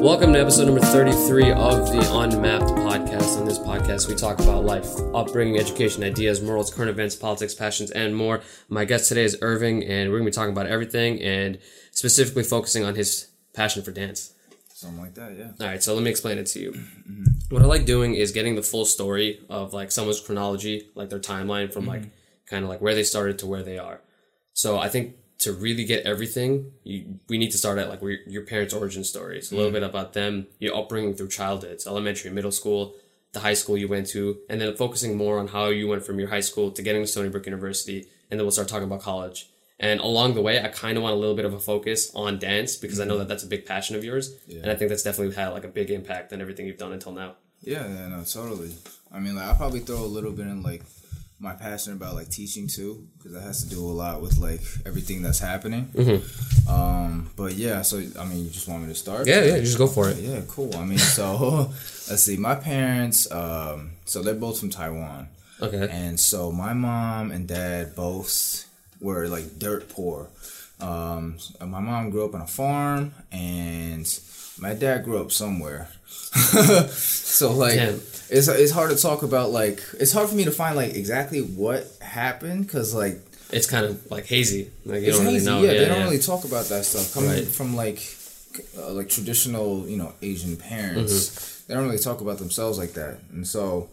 Welcome to episode number 33 of the Unmapped podcast. On this podcast, we talk about life, upbringing, education, ideas, morals, current events, politics, passions, and more. My guest today is Irving, and we're going to be talking about everything and specifically focusing on his passion for dance. Something like that, yeah. All right, so let me explain it to you. What I like doing is getting the full story of like someone's chronology, like their timeline from like mm-hmm. kind of like where they started to where they are. So I think to really get everything, you, we need to start at like your parents' origin stories, a little mm. bit about them, your upbringing through childhoods, elementary, middle school, the high school you went to, and then focusing more on how you went from your high school to getting to Stony Brook University, and then we'll start talking about college. And along the way, I kind of want a little bit of a focus on dance because I know mm-hmm. that that's a big passion of yours, and I think that's definitely had like a big impact on everything you've done until now. Yeah, yeah, no, totally. I mean, like, I'll probably throw a little bit in, like, my passion about, like, teaching, too, because that has to do a lot with, like, everything that's happening. Um, but, yeah, so, I mean, you just want me to start? Yeah, yeah, just go for it. Yeah, cool. I mean, so, let's see. My parents, um, so they're both from Taiwan. Okay. And so my mom and dad both were like dirt poor. Um, my mom grew up on a farm, and my dad grew up somewhere. so like, Damn. It's it's hard to talk about. Like, it's hard for me to find like exactly what happened because like It's kind of like hazy. Like you it's don't really know. Yeah, they don't really talk about that stuff. Coming Right. from like uh, like traditional, you know, Asian parents, Mm-hmm. they don't really talk about themselves like that. And so,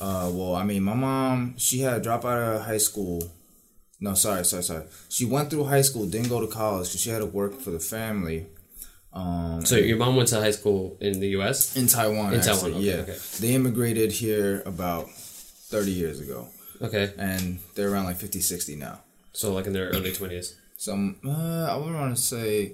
uh, well, I mean, my mom, she had drop out of high school. No, sorry, sorry, sorry. She went through high school, didn't go to college because she had to work for the family. Um, So your mom went to high school in the U.S. in Taiwan, In actually, Taiwan, okay, yeah. okay. They immigrated here about 30 years ago. Okay, And they're around like 50, 60 now. so like in their early twenties. Some, uh, I would want to say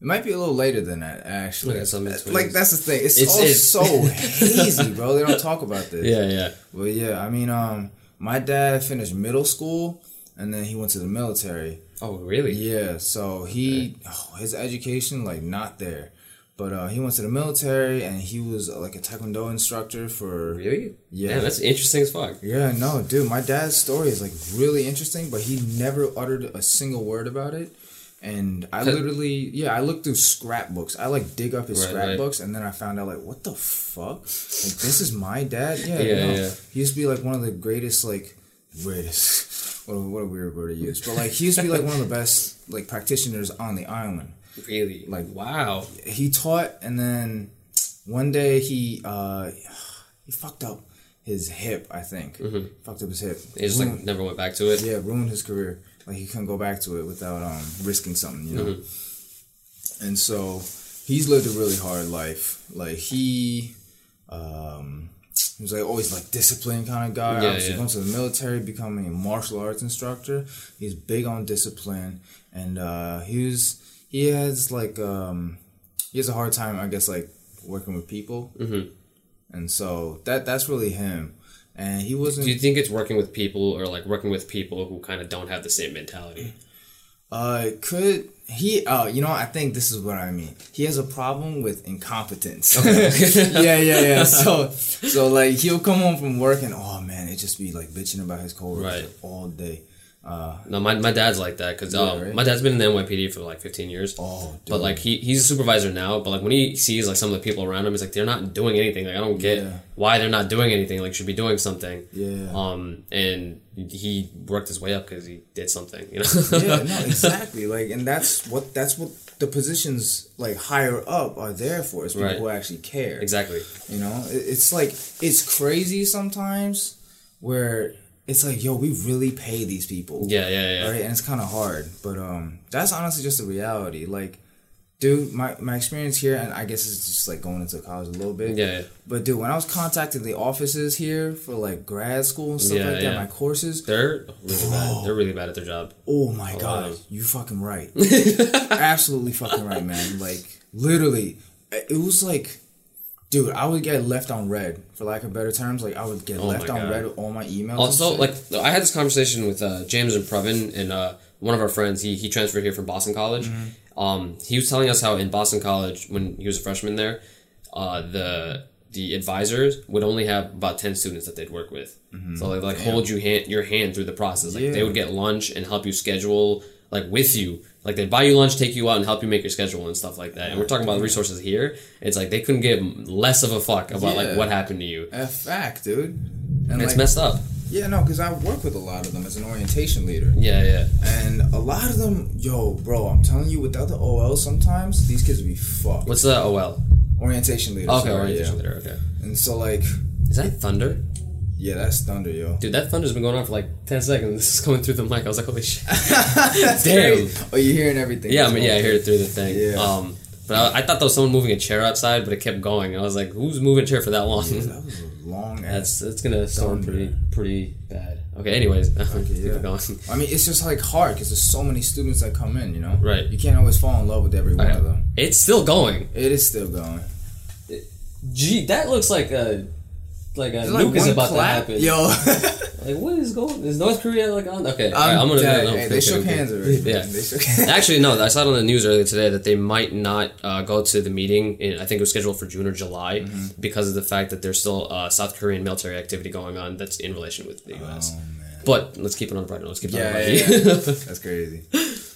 it might be a little later than that, actually. So like that's the thing. It's, It's- all it's- so hazy, bro. They don't talk about this. Yeah, yeah. Well, yeah, I mean, um, my dad finished middle school and then he went to the military. Oh, really? Yeah, so he oh, his education like not there, but uh, he went to the military and he was uh, like a taekwondo instructor for Really? Yeah. Damn, that's interesting as fuck. yeah, no, dude, my dad's story is like really interesting, but he never uttered a single word about it. And I literally, yeah, I looked through scrapbooks. I like dig up his Right, right. scrapbooks, and then I found out like, what the fuck? Like, this is my dad. Yeah, Yeah, yeah. He used to be like one of the greatest, like greatest. What a, what a weird word to use, but like he used to be like one of the best like practitioners on the island. Really? Like- wow. he taught and then one day he uh he fucked up his hip i think. Fucked up his hip. He just like never went back to it. yeah ruined his career. Like he couldn't go back to it without um risking something you know? And so he's lived a really hard life. Like he um he was like always like disciplined kind of guy. Yeah, Obviously yeah. going to the military, becoming a martial arts instructor. He's big on discipline, and uh, he was he has like um he has a hard time, I guess, like working with people, mm-hmm. and so that that's really him. And he wasn't. Do you think it's working with people or like working with people who kind of don't have the same mentality? Uh, could he? Uh, you know, I think this is what I mean. He has a problem with incompetence. Okay. yeah, yeah, yeah. So, so like he'll come home from work and oh man, it just be like bitching about his coworkers Right. all day. Uh, No, my, my dad's like that because Yeah, right? my dad's been in the NYPD for like 15 years. oh, dude. But like he he's a supervisor now, but like when he sees like some of the people around him, he's like they're not doing anything. Like I don't get Yeah. why they're not doing anything. Like should be doing something. Yeah. Um, and he worked his way up because he did something. You know. yeah, no, exactly. Like, and that's what that's what the positions like higher up are there for. Is people Right. who actually care. exactly. You know, It- it's like it's crazy sometimes where it's like, yo, we really pay these people. Yeah, yeah, yeah. right? And it's kind of hard, but um, that's honestly just the reality. Like, dude, my my experience here, and I guess it's just like going into college a little bit. Yeah, yeah. But dude, when I was contacting the offices here for like grad school and stuff Yeah, like that, my courses, They're really bad. They're really bad at their job. oh my god, you fucking right, absolutely fucking right, man. Like literally, it was like. Dude, I would get left on red, for lack of better terms. Like I would get Oh left on God. red with all my emails. Also, like I had this conversation with uh, James and Pravin, and uh, one of our friends. He he transferred here from Boston College. Mm-hmm. Um, he was telling us how in Boston College, when he was a freshman there, uh, the the advisors would only have about ten students that they'd work with. So they like hold you hand your hand through the process. Like they Mm-hmm. Would get lunch and help you schedule like with you like they buy you lunch, take you out, and help you make your schedule and stuff like that. And we're talking about resources here. It's like they couldn't give less of a fuck about like what happened to you. A fact, dude. And It's like, messed up. yeah, no, because I work with a lot of them as an orientation leader. Yeah, yeah. And a lot of them, yo, bro, I'm telling you, without the OL, sometimes these kids would be fucked. What's the OL? orientation leader? Okay, sorry, orientation yeah. leader. Okay. And so, like, Is that thunder? Yeah, that's thunder, yo. Dude, that thunder's been going on for like ten seconds. This is coming through the mic. I was like, holy shit. That's Damn. crazy. Oh, you're hearing everything. Yeah, I mean, yeah, I all. heard it through the thing. Yeah. Um, but I, I thought there was someone moving a chair outside, but it kept going. I was like, who's moving a chair for that long? Yeah, that was a long ass. That's it's gonna storm Thunder. pretty pretty bad. Okay, anyways, keep yeah. it going. I mean, it's just like hard because there's so many students that come in, you know? Right. You can't always fall in love with every one Okay. of them. It's still going. It is still going. Gee, that looks like a like a like nuke is about clap- to happen. Yo. Like what is going? Is North Korea like on? Okay, I'm, right, I'm gonna. dead. no, Hey, they shook hands already. Yeah. They shook hands. Actually, no. I saw it on the news earlier today that they might not uh, go to the meeting. In, I think it was scheduled for June or July Mm-hmm. because of the fact that there's still uh, South Korean military activity going on that's in relation with the U.S. Oh. But let's keep it on the bright note. Let's keep it on Yeah, the yeah, bright yeah. note. That's crazy.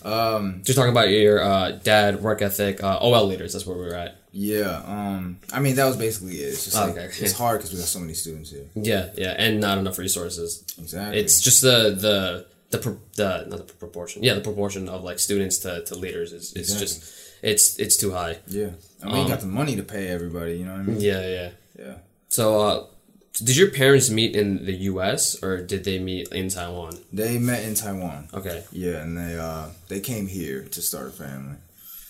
Um, Just talking about your uh, dad, work ethic, uh, OL leaders. That's where we were at. Yeah. Um, I mean, that was basically it. It's just like, Okay. it's hard because we got so many students here. Yeah, yeah, and not enough resources. Exactly. It's just the the the pro- the not the proportion. Yeah, the proportion of like students to, to leaders is it's Exactly. just it's it's too high. yeah. And we ain't got the money to pay everybody, you know what I mean? Yeah, yeah. Yeah. So, uh, did your parents meet in the U.S. or did they meet in Taiwan? They met in Taiwan. Okay. Yeah, and they uh they came here to start a family.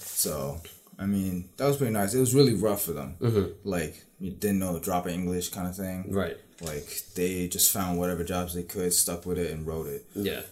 So I mean that was pretty nice. It was really rough for them. Mm-hmm. Like you didn't know drop English kind of thing. Right. Like they just found whatever jobs they could, stuck with it, and wrote it. Yeah.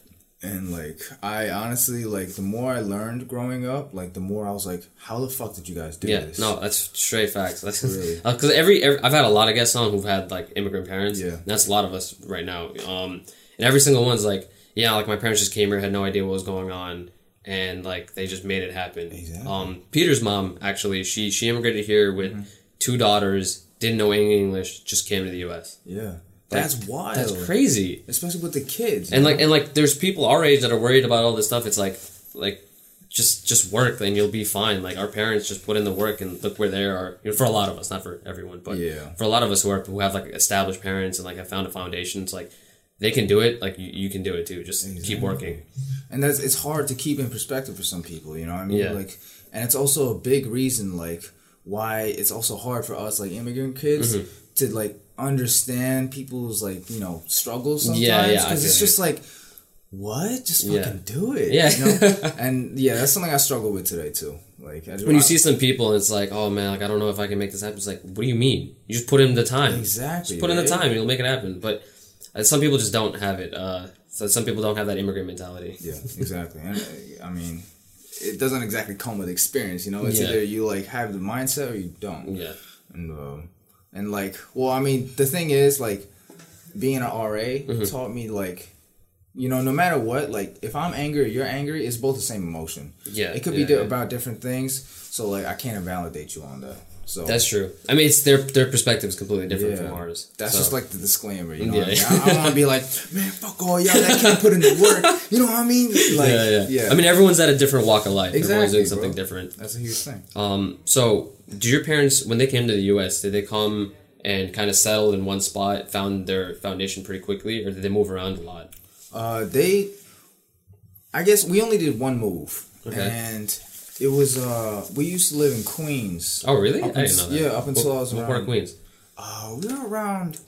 And like I honestly like the more I learned growing up, like the more I was like, how the fuck did you guys do Yeah. this? No, that's straight facts. That's Really? because every, every I've had a lot of guests on who've had like immigrant parents. Yeah. That's a lot of us right now. Um, and every single one's like, yeah, like my parents just came here, had no idea what was going on, and like they just made it happen. Exactly. Um, Peter's mom actually, she she immigrated here with Mm-hmm. two daughters, didn't know any English, just came to the U.S. Yeah, that's wild. That's crazy. especially with the kids. And know? like and like, there's people our age that are worried about all this stuff. It's like like. Just, just work, and you'll be fine. Like our parents just put in the work, and look where they are. You know, for a lot of us, not for everyone, but Yeah. for a lot of us who are who have like established parents and like have found a foundation, it's like they can do it. Like you, you can do it too. Just keep working. and that's it's hard to keep in perspective for some people you know what i mean Yeah. like and it's also a big reason like why it's also hard for us like immigrant kids Mm-hmm. to like understand people's like you know struggles sometimes Yeah, yeah, because it's just like what just Yeah. fucking do it Yeah. you know and yeah that's something i struggle with today too like I, When you see some people, it's like, oh man, like I don't know if I can make this happen. It's like, what do you mean? You just put in the time. Exactly, Just put in the time, and you'll make it happen. But uh, some people just don't have it. Uh, so some people don't have that immigrant mentality. yeah exactly and uh, i mean it doesn't exactly come with experience you know it's Yeah. either you like have the mindset or you don't Yeah. and um, and like well i mean the thing is like being an ra Mm-hmm. taught me like you know no matter what like if i'm angry or you're angry it's both the same emotion Yeah, it could yeah, be di- yeah. about different things so like i can't invalidate you on that so That's true. I mean, it's their their perspective is completely different yeah from ours. that's So- just like the disclaimer you know Yeah. I, mean? I, I want to be like man fuck all y'all that can't put in the work you know what i mean like yeah, yeah, I mean, everyone's at a different walk of life. Everyone's Exactly, doing something bro. different. that's a huge thing Um, so, do your parents, when they came to the U.S., did they come and kind of settled in one spot, found their foundation pretty quickly, or did they move around a lot? Uh, they, I guess we only did one move, Okay. and it was uh, we used to live in Queens. Oh, really? I didn't know that. yeah, up until what, I was what part of Queens? Uh, we were around.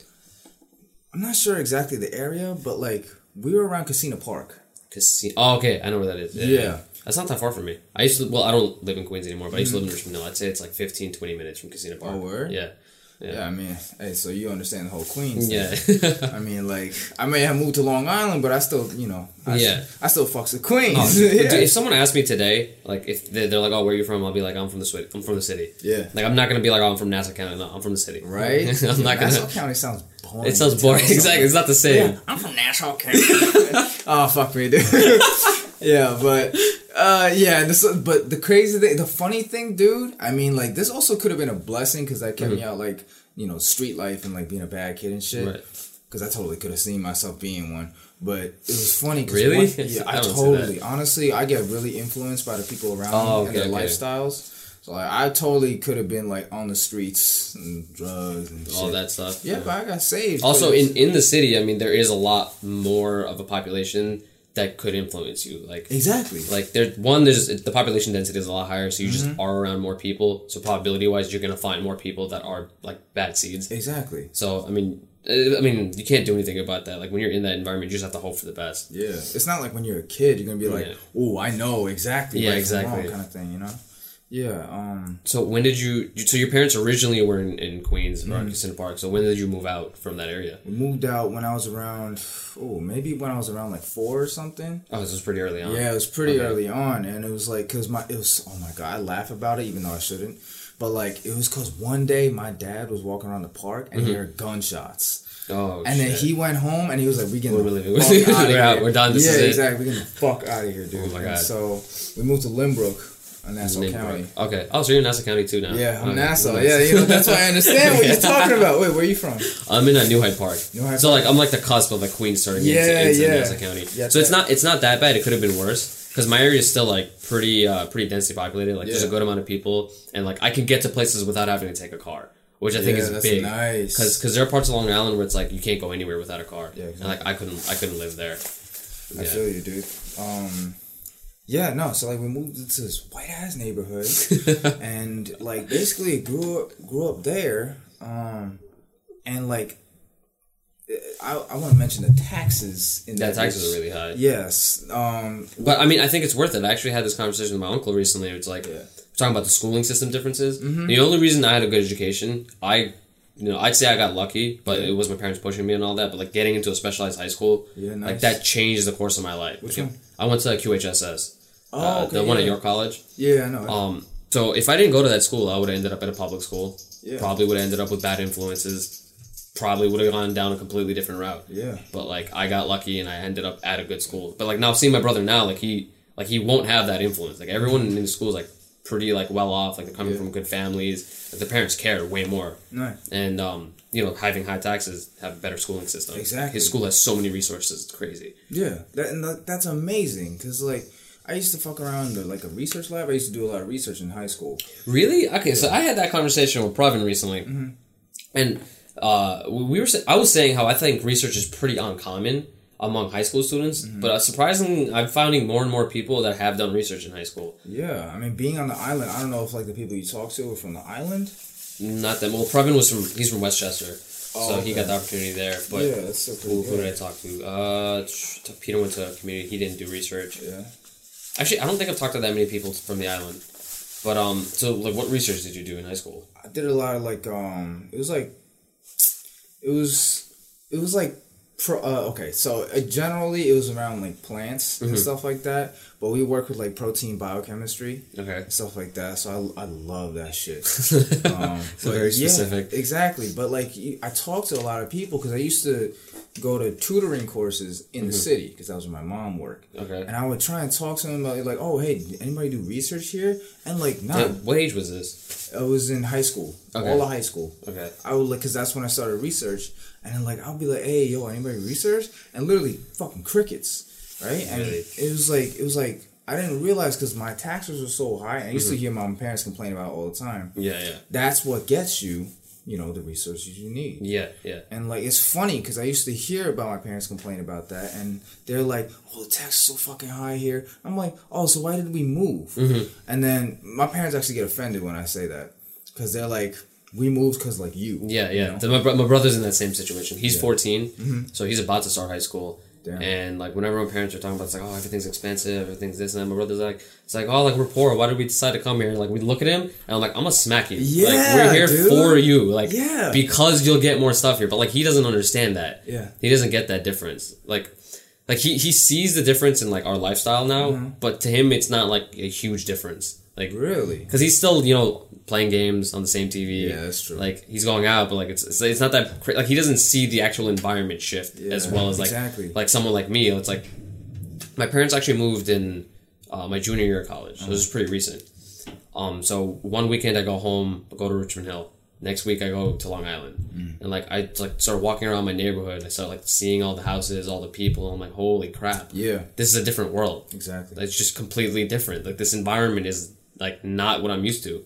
I'm not sure exactly the area, but like we were around Kissena Park. Kissena. Oh, okay, I know where that is. Yeah. That's not that far from me. I used to, well, I don't live in Queens anymore, but I used to live in Richmond Hill. I'd say it's like 15, 20 minutes from Kissena Park. Oh, word? Yeah. Yeah. I mean, hey, so you understand the whole Queens. Yeah. I mean, like I may have moved to Long Island, but I still, you know, I, Yeah. I still fucks with Queens. Oh, yeah. dude, if someone asked me today, like if they're, they're like, "Oh, where are you from?" I'll be like, "I'm from the city. I'm from the city." Yeah. Like I'm not gonna be like, "Oh, I'm from Nassau County." No, I'm from the city. right? I'm not gonna. Nassau County sounds boring. It sounds boring. exactly. It's not the same. Yeah, I'm from Nassau County. oh fuck me, dude. Yeah, but uh, yeah. This, but the crazy thing, the funny thing, dude. I mean, like this also could have been a blessing because that kept me out, like you know, street life and like being a bad kid and shit. Mm-hmm. Right. because I totally could have seen myself being one. But it was funny. 'cause Really? one- yeah, I I, totally. Honestly, I get really influenced by the people around Oh, me okay, and their okay. lifestyles. So like, I totally could have been like on the streets and drugs and all shit. that stuff. Yeah, but I got saved. Also, in in the city, I mean, there is a lot more of a population that could influence you. Like exactly. like there's one there's the population density is a lot higher so you Mm-hmm. just are around more people so probability wise you're gonna find more people that are like bad seeds exactly. so i mean uh, i mean you can't do anything about that like when you're in that environment you just have to hope for the best Yeah, it's not like when you're a kid, you're gonna be like, Yeah. "Oh, I know exactly Yeah, exactly. wrong," kind of thing, you know? Yeah. Um. so when did you so your parents originally were in, in queens or Mm-hmm. Park so when did you move out from that area We moved out when I was around, oh, maybe when I was around like four or something. oh this was pretty early on Yeah, it was pretty Okay. early on, and it was like, cause my, it was, oh my god, I laugh about it even though I shouldn't, but like, it was cause one day my dad was walking around the park and he heard gunshots. oh And then he went home and he was like, "We getting We're the leaving. fuck out of We're out. here. We're done. This yeah, is it. exactly. We getting the fuck out of here, dude. Oh my And God. so we moved to Lynbrook, Nassau Name County. okay oh so you're in nassau county too now Yeah, I'm Okay, Nassau. Yeah, you know that's why I understand what you're talking about. Wait, where are you from? I'm in a New Hyde Park. New Hyde so Park. like I'm like the cusp of like Queens turning Yeah, into, into yeah. Nassau County. Yeah, so it's not it's not that bad. It could have been worse because my area is still like pretty uh, pretty densely populated. Like there's a good amount of people, and like I can get to places without having to take a car, which I think Yeah, is big. nice. Because because there are parts of Long Island where it's like you can't go anywhere without a car. Yeah, And like I couldn't I couldn't live there. I feel you, dude. Um, yeah, no. So like we moved into this white ass neighborhood, and like basically grew up grew up there. Um, and like I, I want to mention the taxes in Yeah, that taxes bitch. are really high. Yes. Um. But I mean, I think it's worth it. I actually had this conversation with my uncle recently. It's like Yeah. talking about the schooling system differences. Mm-hmm. The only reason I had a good education, I, you know, I'd say I got lucky, but it was my parents pushing me and all that. But like getting into a specialized high school, Yeah, like that changed the course of my life. Which Like, one? I went to QHSS, Oh, uh, okay, the one at yeah. York College. Yeah, I know. Um, so if I didn't go to that school, I would have ended up at a public school. Yeah. Probably would have ended up with bad influences. Probably would have gone down a completely different route. yeah. But like I got lucky and I ended up at a good school. But like now seeing my brother now, like he like he won't have that influence. Like everyone in the school is like pretty like well off. Like they're coming Yeah. from good families. Like the parents care way more. Nice. And um, you know, having high taxes have a better schooling system. Exactly. His school has so many resources. It's crazy. Yeah, that, and that, that's amazing because like I used to fuck around in like a research lab. I used to do a lot of research in high school. Really? Okay, so I had that conversation with Pravin recently, Mm-hmm. and uh, we were. I was saying how I think research is pretty uncommon among high school students, Mm-hmm. but uh, surprisingly, I'm finding more and more people that have done research in high school. Yeah, I mean, being on the island, I don't know if like the people you talk to are from the island. Not that well. Pravin was from. He's from Westchester, so Oh, he got the opportunity there. But yeah, that's so who, who did. I talk to? Uh, Peter went to a community. He didn't do research. Yeah. Actually, I don't think I've talked to that many people from the island. But um, so like, what research did you do in high school? I did a lot of like um it was like it was it was like pro, uh, okay so uh, generally it was around like plants Mm-hmm. and stuff like that but we work with like protein biochemistry Okay. stuff like that so I, I love that shit um So very specific. exactly but like I talked to a lot of people because I used to go to tutoring courses in the city because that was where my mom worked Mm-hmm. Okay. and I would try and talk to them about like oh hey anybody do research here and like nah Yeah, what age was this? I was in high school Okay. all of high school Okay. I would like, cause that's when I started research, and then like I'll be like, "Hey, yo, anybody research?" And literally, fucking crickets, right? And Really? it was like, it was like I didn't realize because my taxes were so high, and I Mm-hmm. used to hear my parents complain about it all the time. Yeah, yeah, That's what gets you, you know, the resources you need. yeah, yeah. And like it's funny because I used to hear about my parents complain about that, and they're like, "Oh, the tax is so fucking high here." I'm like, "Oh, so why did we move?" Mm-hmm. And then my parents actually get offended when I say that because they're like, "We moved because like you." Yeah, you yeah. know? The- my, my brother's in that same situation. He's 14, Mm-hmm. so he's about to start high school. Damn. And like whenever my parents are talking about, it's like, oh, everything's expensive, everything's this and that. My brother's like, it's like, oh, like we're poor. Why did we decide to come here? like we look at him, and I'm like, I'm gonna smack you. like Yeah, we're here dude. for you. Like Yeah. because you'll get more stuff here. But like he doesn't understand that. Yeah. He doesn't get that difference. Like. Like he, he sees the difference in like our lifestyle now, Mm-hmm. but to him it's not like a huge difference. Like Really? because he's still you know playing games on the same TV. Yeah, that's true. Like he's going out, but like it's it's, it's not that cra- like he doesn't see the actual environment shift as well as like exactly. like someone like me. It's like my parents actually moved in uh, my junior year of college, so this is pretty recent. Um, so one weekend I go home, go to Richmond Hill, Next week I go to Long Island, and like I like started walking around my neighborhood. I started like seeing all the houses, all the people. I'm like, holy crap! Yeah, This is a different world. exactly. It's just completely different. Like this environment is like not what I'm used to.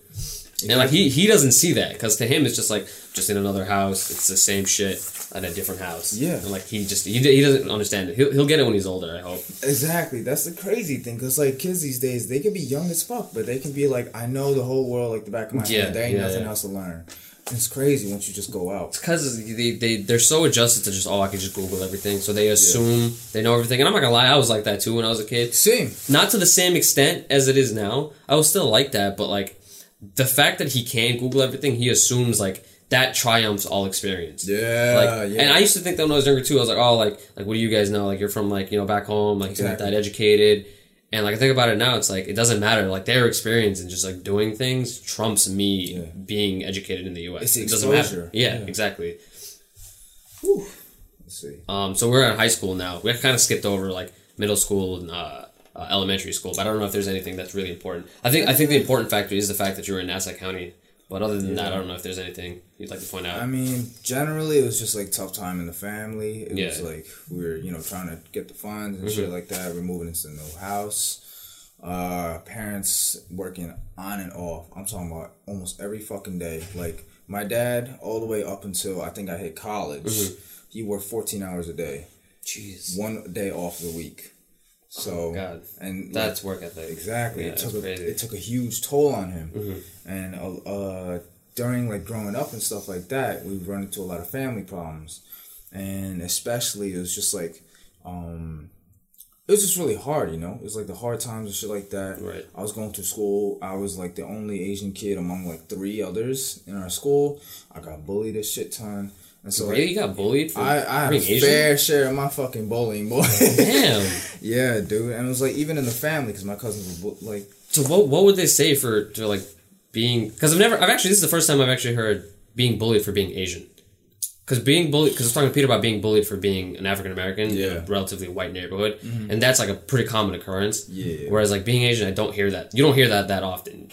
And like he he doesn't see that because to him it's just like just in another house. It's the same shit at a different house. Yeah. And like he just he, he doesn't understand it. He'll he'll get it when he's older. I hope. Exactly. That's the crazy thing, cause like kids these days, they can be young as fuck, but they can be like, I know the whole world like the back of my Yeah, hand. There ain't yeah, nothing yeah. else to learn. It's crazy once you just go out. It's because they, they they're so adjusted to just oh I can just Google everything, so they assume they know everything. And I'm not gonna lie, I was like that too when I was a kid. Same. Not to the same extent as it is now. I was still like that, but like the fact that he can Google everything, he assumes like that triumphs all experience. Yeah. Like, yeah. and I used to think that when I was younger too. I was like, oh, like, like, what do you guys know? Like, you're from like, you know, back home, like, you're not that educated. And like, I think about it now, it's like it doesn't matter. Like, their experience and just like doing things trumps me Yeah. being educated in the U.S. It's it doesn't matter. Yeah, Yeah. exactly. Whew. Let's see. Um, so we're in high school now. We kind of skipped over like middle school and uh, uh, elementary school, but I don't know if there's anything that's really important. I think I think the important factor is the fact that you're in Nassau County. But other than that, I don't know if there's anything you'd like to point out. I mean, generally, it was just like tough time in the family. It was like we were, you know, trying to get the funds and shit like that. We're moving into a new house. Uh, parents working on and off. I'm talking about almost every fucking day. Like my dad, all the way up until I think I hit college, he worked 14 hours a day, Jeez, one day off the week. So Oh, God, and that's work ethic. Exactly. Yeah, it took a, crazy. it took a huge toll on him, Mm-hmm. and uh, uh, during like growing up and stuff like that, we run into a lot of family problems, and especially it was just like, um, it was just really hard, you know. It was like the hard times and shit like that. Right. I was going to school. I was like the only Asian kid among like three others in our school. I got bullied a shit ton, and so Really, you got bullied for I, I had a fair share of my fucking bullying, boy. Damn. yeah, dude. And it was like even in the family because my cousins were like So what what would they say for to like being? Because I've never I've actually this is the first time I've actually heard being bullied for being Asian. Because being bullied, because I was talking to Peter about being bullied for being an African American in a Yeah. relatively white neighborhood, and that's like a pretty common occurrence. Yeah. Whereas like being Asian, I don't hear that. You don't hear that that often.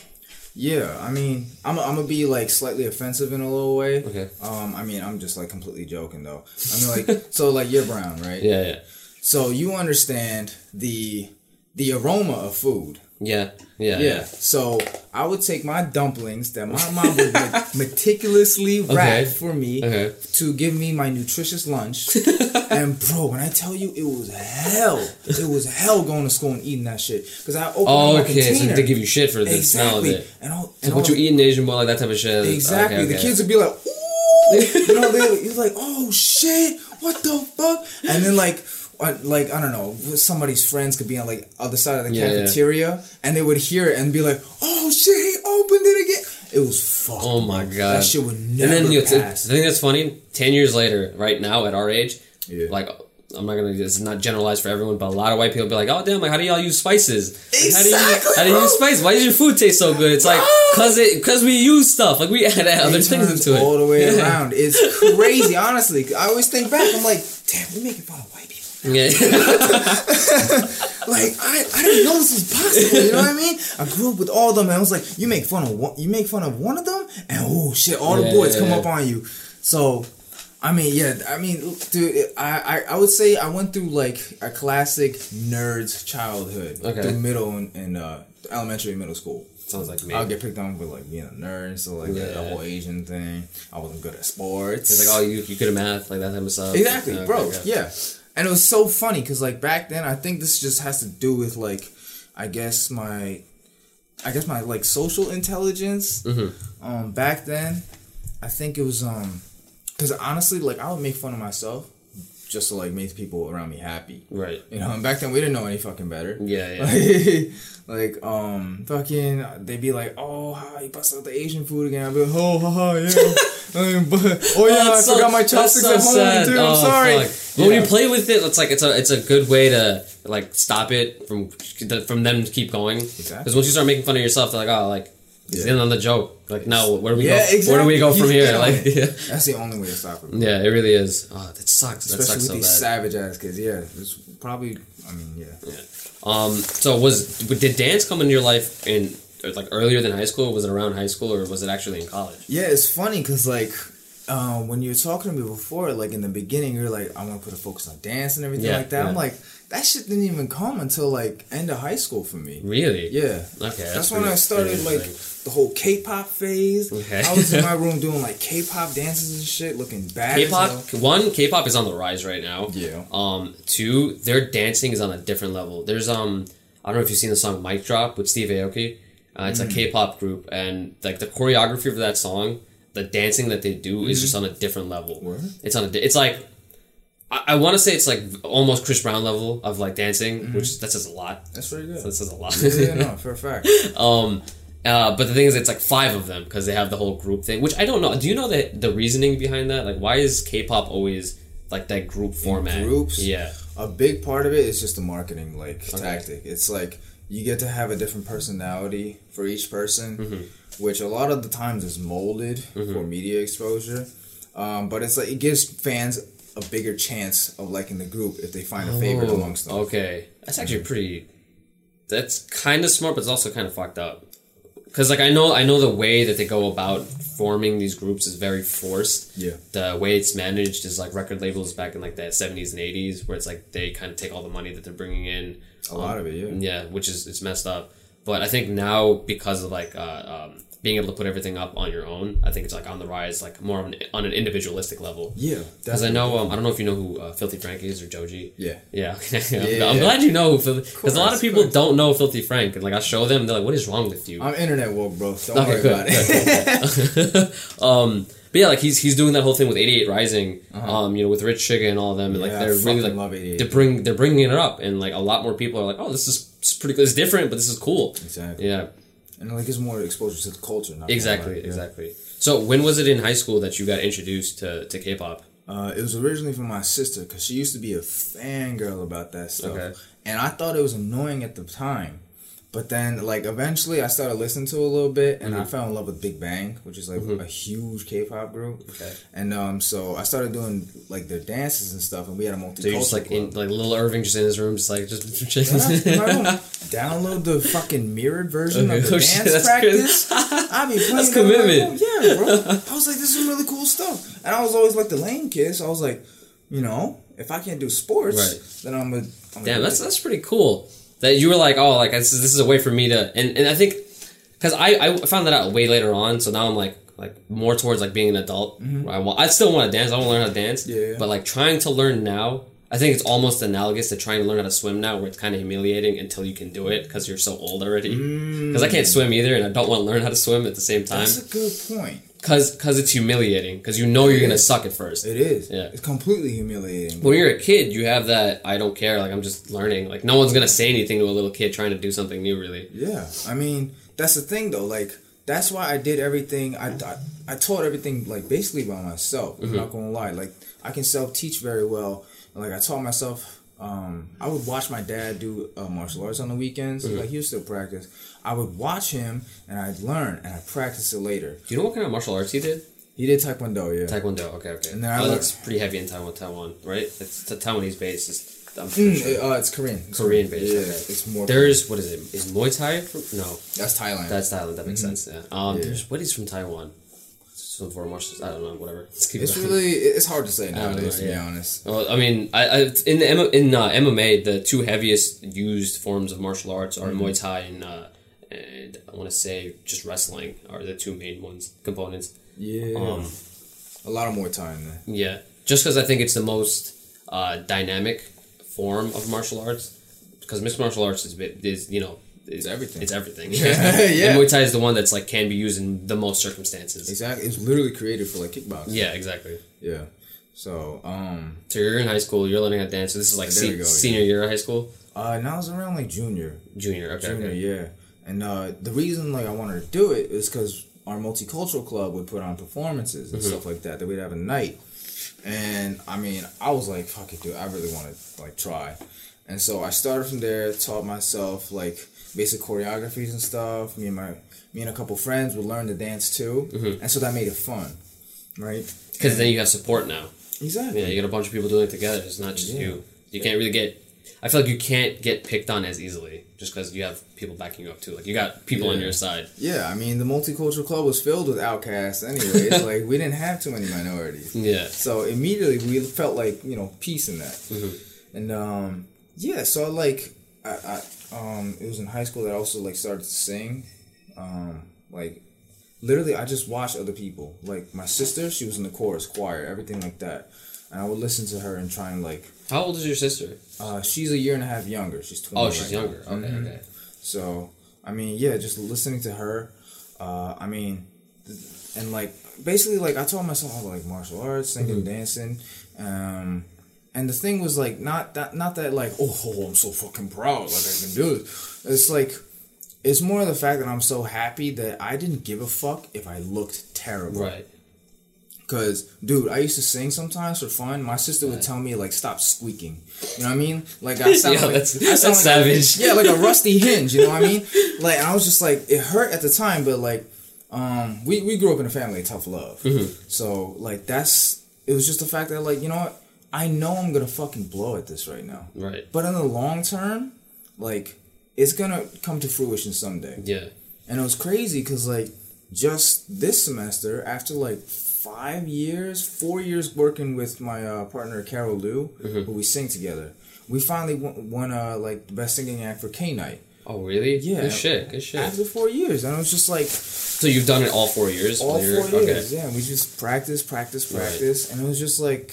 Yeah, I mean, I'm, I'm gonna be like slightly offensive in a little way. Okay. Um, I mean, I'm just like completely joking though. I mean, like, so like you're brown, right? Yeah, yeah, So you understand the the aroma of food. Yeah, yeah, Yeah. So I would take my dumplings that my mom would meticulously wrap Okay. for me Okay. to give me my nutritious lunch. and bro, when I tell you it was hell, it was hell going to school and eating that shit. Because I opened Oh, my okay. So container. they give you shit for the smell of exactly. it. And all, So and what all- you eat in Asian boy like that type of shit. Exactly. Okay, The kids would be like, ooh, you know, they, you're like, oh shit, what the fuck? And then like, like I don't know, somebody's friends could be on like other side of the Yeah, yeah. cafeteria, and they would hear it and be like, oh shit, he opened it again. It was fucked. Oh my bro. god! that shit would And never then you know, t- pass. the thing that's funny, ten years later, right now at our age, Yeah. like I'm not gonna. This is not generalized for everyone, but a lot of white people be like, "Oh damn! Like, how do y'all use spices? Like, how do you Exactly, how do you use spice? Why does your food taste so good? It's like cause it cause we use stuff like we add other It things turns into it all the way Yeah. around. It's crazy, honestly. I always think back. I'm like, damn, we make it of white people. Yeah. Like I, I didn't know this was possible. You know what I mean? I grew up with all of them, and I was like, you make fun of one, you make fun of one of them, and oh shit, all the boys yeah, come yeah. up on you. So, I mean, yeah, I mean, dude, I, I, I would say I went through like a classic nerd's childhood Okay. through middle and, and uh, elementary middle school. Sounds like me. I'll get picked on for like being a nerd and stuff like that. The whole Asian thing. I wasn't good at sports. It's like, oh, you you good at math, like that type of stuff. Exactly, Okay, bro. okay. Yeah, and it was so funny because like back then, I think this just has to do with like, I guess my, I guess my like social intelligence. Mm-hmm. Um, back then, I think it was um, because honestly, like I would make fun of myself just to like make people around me happy. Right. You know, and back then we didn't know any fucking better. Yeah, yeah. like, um, fucking, they'd be like, "Oh, ha, you bust out the Asian food again." I'd be like, "Oh, haha, yeah." Um, but, oh yeah, I so- forgot my chopsticks so at home sad. too. Oh, I'm sorry. fuck. But when you play with it, it's like it's a it's a good way to like stop it from from them to keep going. Because Exactly. once you start making fun of yourself, they're like, oh, like he's Yeah. in on the joke. Like, no, where do we Yeah, go? exactly. Where do we go from here? in Like, yeah. That's the only way to stop it. yeah, it really is. Oh, that sucks. That Especially sucks with so these bad. savage ass kids. Yeah, it's probably. I mean, yeah. yeah. Um, so was did dance come into your life in like earlier than high school? Was it around high school or was it actually in college? Yeah, it's funny because like um, when you were talking to me before, like in the beginning, you're like, I want to put a focus on dance and everything Yeah, like that. I'm like, that shit didn't even come until like end of high school for me. Really? Yeah. Okay. That's, when I started like the whole K-pop phase. Okay. I was in my room doing like K-pop dances and shit, looking bad. K-pop. One, K-pop is on the rise right now. Yeah. Um. Two, their dancing is on a different level. There's um. I don't know if you've seen the song "Mic Drop" with Steve Aoki. Uh, it's a K-pop group, and like the choreography for that song, the dancing that they do is just on a different level. Word? It's on a. di- It's like. I, I want to say it's like almost Chris Brown level of like dancing, which that says a lot. That's pretty good. That says a lot. yeah, no, for a fact. Um, uh, but the thing is, it's like five of them because they have the whole group thing, which I don't know. Do you know the the reasoning behind that? Like, why is K-pop always like that group format? groups? Yeah. a big part of it is just the marketing like tactic. It's like you get to have a different personality for each person, Mm-hmm. Which a lot of the times is molded for media exposure. Um, but it's like it gives fans a bigger chance of liking the group if they find a favorite Oh, amongst them. Okay, that's actually pretty. That's kind of smart, but it's also kind of fucked up. Because like I know, I know the way that they go about forming these groups is very forced. Yeah. The way it's managed is like record labels back in like the seventies and eighties, where it's like they kind of take all the money that they're bringing in. A lot of it, yeah. Yeah, which is it's messed up. But I think now because of like uh, um, being able to put everything up on your own, I think it's like on the rise, like more on an, on an individualistic level. Yeah, Because I know, um, I don't know if you know who uh, Filthy Frank is or Joji. Yeah. Yeah. Yeah. I'm glad you know. Because a lot of people don't know Filthy Frank, and like I show them, they're like, "What is wrong with you?" I'm internet woke, bro. Don't Okay, worry good, about it. um, but yeah, like he's he's doing that whole thing with 88 Rising, um, you know, with Rich Chigga and all of them, and like Uh-huh. Yeah, I they're really like love 88. they bring they're bringing it up, and like a lot more people are like, "Oh, this is pretty good. It's different, but this is cool." exactly. Yeah, And like it's more exposure to the culture. Not exactly, like, yeah. exactly. So when was it in high school that you got introduced to to K-pop? Uh, it was originally from my sister because she used to be a fangirl about that stuff, Okay. and I thought it was annoying at the time. But then, like, eventually, I started listening to it a little bit, and I Mm-hmm. fell in love with Big Bang, which is like a huge K-pop group. Okay. And um, so I started doing like their dances and stuff, and we had a multicultural So you're just like in like little Irving just in his room, just like just Yeah, in my room. Download the fucking mirrored version Okay. of the Oh, dance that's practice. I be playing That's that in my commitment. room. Yeah, bro. I was like, this is really cool stuff. And I was always like the lame kid, so I was like, you know, if I can't do sports, Right. then I'm a. I'm Damn, a that's that's pretty cool. That you were like, oh, like this is, this is a way for me to, and, and I think because I I found that out way later on, so now I'm like like more towards like being an adult. where I want, I still want to dance. I want to learn how to dance. Mm-hmm. Yeah, yeah. But like trying to learn now, I think it's almost analogous to trying to learn how to swim now, where it's kind of humiliating until you can do it because you're so old already. Because I can't swim either, and I don't want to learn how to swim at the same time. That's a good point. Because because it's humiliating. Because you know you're gonna suck at first. It is. Yeah. It's completely humiliating. when you're a kid, you have that I don't care, like I'm just learning. Like no one's gonna say anything to a little kid trying to do something new, really. Yeah, I mean that's the thing though. Like that's why I did everything. I I, I taught everything like basically by myself. I'm not gonna lie. Like I can self teach very well. Like I taught myself. Um, I would watch my dad do uh, martial arts on the weekends. Like he would still practice. I would watch him and I'd learn and I practice it later. Do you know what kind of martial arts he did? He did taekwondo, yeah. Taekwondo. Okay, okay. And then I oh, learned- that's pretty heavy in Taiwan, Taiwan, right? It's a Taiwanese base. It's, I'm Mm, sure. uh, it's Korean. It's Korean based. Yeah, okay. it's more. There's what is it? Is Muay Thai from? No, that's Thailand. that's Thailand. That makes sense. Yeah. Um, Yeah. there's what is from Taiwan. So for martial, I don't know. Whatever. Let's keep it it's going. really it's hard to say nowadays, know, to be honest. Well, I mean, I, I in the M- in uh, MMA, the two heaviest used forms of martial arts are Muay Thai and uh, and I want to say just wrestling are the two main ones components. Yeah, Um, a lot of more time there. yeah, just because I think it's the most uh, dynamic form of martial arts. Because mixed martial arts is bit- is you know is everything. It's everything. Yeah. And Muay Thai is the one that's like can be used in the most circumstances. Exactly, it's literally created for like kickboxing. Yeah, exactly. Yeah. So, um, So you're in high school. You're learning how to dance. So this is like se- go, senior year of high school, uh, now it's around like junior, junior. Okay, junior, okay. yeah. And uh, the reason like I wanted to do it is because our multicultural club would put on performances and stuff like that. That we'd have a night, and I mean, I was like, "Fuck it, dude! I really want to like try." And so I started from there, taught myself like basic choreographies and stuff. Me and my me and a couple friends would learn to dance too, and so that made it fun, right? Because then you have support now. Exactly. Yeah, you got a bunch of people doing it together. It's not just Yeah. you. You can't really get I feel like you can't get picked on as easily just because you have people backing you up too. Like you got people on your side. Yeah, I mean the multicultural club was filled with outcasts. Anyways, like we didn't have too many minorities. Yeah. So immediately we felt like you know peace in that, Mm-hmm. and um, yeah. So like I, I um it was in high school that I also like started to sing, um like literally I just watched other people like my sister she was in the chorus choir everything like that, and I would listen to her and try and like How old is your sister? uh she's a year and a half younger she's twenty Oh, she's right now. younger. Okay, Mhm. okay. So I mean, yeah, just listening to her. Uh, I mean, and like basically, like I told myself, I like martial arts, singing, dancing. Um, and the thing was like not that not that like oh, I'm so fucking proud like I can do this. It's like it's more of the fact that I'm so happy that I didn't give a fuck if I looked terrible. Right. Cause, dude, I used to sing sometimes for fun. My sister would tell me like, "Stop squeaking." You know what I mean? Like I sound Yeah, like that's- I sound that's like a- savage. yeah, like a rusty hinge. You know what I mean? Like I was just like, it hurt at the time, but like, um, we we grew up in a family of tough love. Mm-hmm. So like that's it was just the fact that like you know what I know I'm gonna fucking blow at this right now, Right. but in the long term, like it's gonna come to fruition someday. Yeah. And it was crazy because, like, just this semester, after like five years, four years working with my uh, partner Carol Liu, who we sing together, we finally won, won uh, like the best singing act for K Night. Oh, really? Yeah. Good shit. Good shit. After four years, and it was just like So you've done it all four years? all four okay. years. Yeah, we just practice, practice, Right. practice, and it was just like,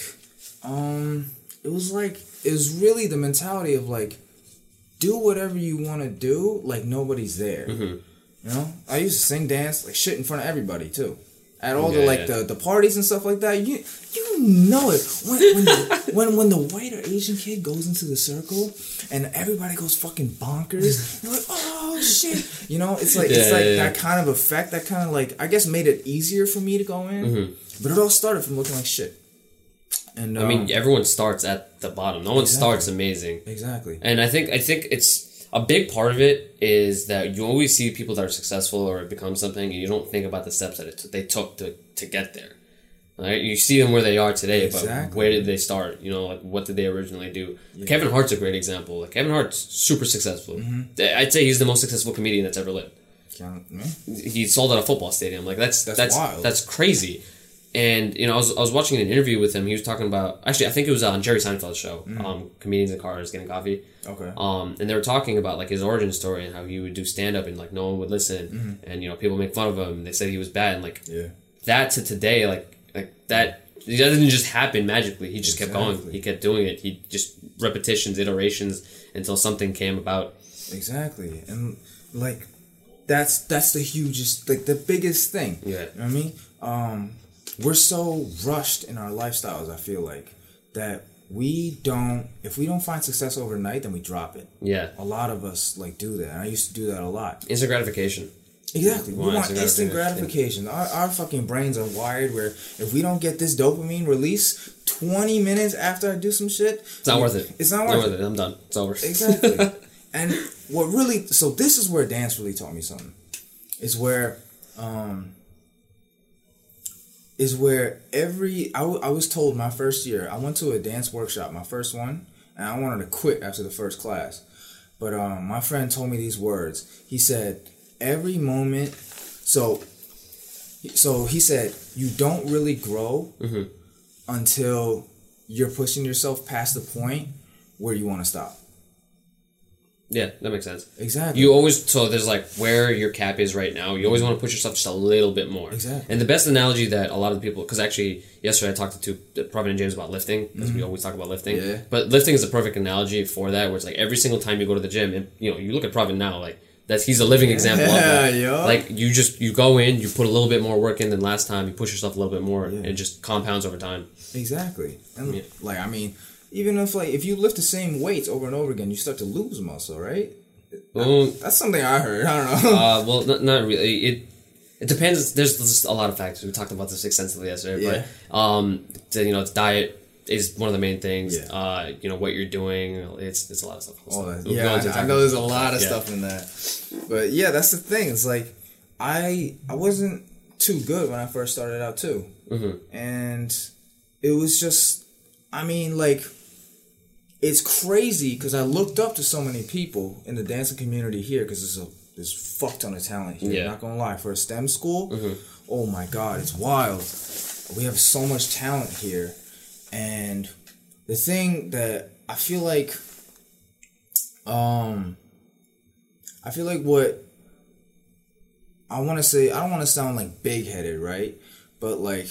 um, it was like it was really the mentality of like, do whatever you want to do, like nobody's there. Mm-hmm. You know, I used to sing, dance, like shit in front of everybody too. At all the like yeah. the, the parties and stuff like that, you you know it when when the, when when the white or Asian kid goes into the circle and everybody goes fucking bonkers. You're like, oh shit, you know, it's like it's Yeah, like yeah, yeah. that kind of effect. That kind of like I guess made it easier for me to go in, Mm-hmm. but it all started from looking like shit. And I mean, um, everyone starts at the bottom. No one Exactly. starts amazing. exactly, And I think I think it's a big part of it is that you always see people that are successful or become something, and you don't think about the steps that it t- they took to, to get there. Right? You see them where they are today, but where did they start? You know, like what did they originally do? Kevin Hart's a great example. Like Kevin Hart's super successful. Mm-hmm. I'd say he's the most successful comedian that's ever lived. Me? He sold out a football stadium. Like that's That's that's wild. that's crazy. And you know, I was, I was watching an interview with him. He was talking about actually, I think it was on Jerry Seinfeld's show, Mm. um, comedians in cars getting coffee. Okay. Um, and they were talking about like his origin story and how he would do stand up and like no one would listen, Mm-hmm. and you know people make fun of him. They said he was bad, and like yeah. that to today, like like that. That didn't just happen magically. He just kept going. He kept doing it. He just repetitions, iterations until something came about. Exactly. And like that's that's the hugest like the biggest thing. Yeah. You know what I mean? Um we're so rushed in our lifestyles, I feel like, that we don't if we don't find success overnight, then we drop it. Yeah, A lot of us like do that. And I used to do that a lot. instant gratification. Exactly. We Want instant gratification. gratification. Our, our fucking brains are wired where if we don't get this dopamine release 20 minutes after I do some shit, It's not worth it. It's not Not worth worth it. I'm done. It's over. Exactly. and what really so this is where dance really taught me something. Is where um is where every I, w- I was told my first year I went to a dance workshop my first one and I wanted to quit after the first class. But um my friend told me these words. He said every moment so so he said you don't really grow until you're pushing yourself past the point where you want to stop Yeah, that makes sense. Exactly. You always so there's like where your cap is right now. You always want to push yourself just a little bit more. Exactly. And the best analogy that a lot of people, because actually yesterday I talked to two, Prophet and James about lifting, because we always talk about lifting. Mm-hmm. Yeah. But lifting is a perfect analogy for that, where it's like every single time you go to the gym, and you know you look at Prophet now, like that's he's a living example of Yeah, that. yo. Like you just you go in, you put a little bit more work in than last time, you push yourself a little bit more, Yeah. and it just compounds over time. Exactly. And Yeah. like I mean, even if like if you lift the same weights over and over again, you start to lose muscle, right? Well, That's something I heard. I don't know. Uh, well, not, not really. It it depends. There's just a lot of factors. We talked about this extensively yesterday, Yeah. but um, you know, diet is one of the main things. Yeah. Uh, you know what you're doing. It's it's a lot of stuff. All that. We'll Yeah, I, I know there's a lot of Yeah. stuff in that. But yeah, that's the thing. It's like I I wasn't too good when I first started out too, Mhm. and it was just I mean like it's crazy because I looked up to so many people in the dancing community here because there's a there's fuck ton of talent here. Yeah. Not gonna lie, for a STEM school, oh my god, it's wild. We have so much talent here, and the thing that I feel like, um, I feel like what I want to say, I don't want to sound like big headed, right? But like,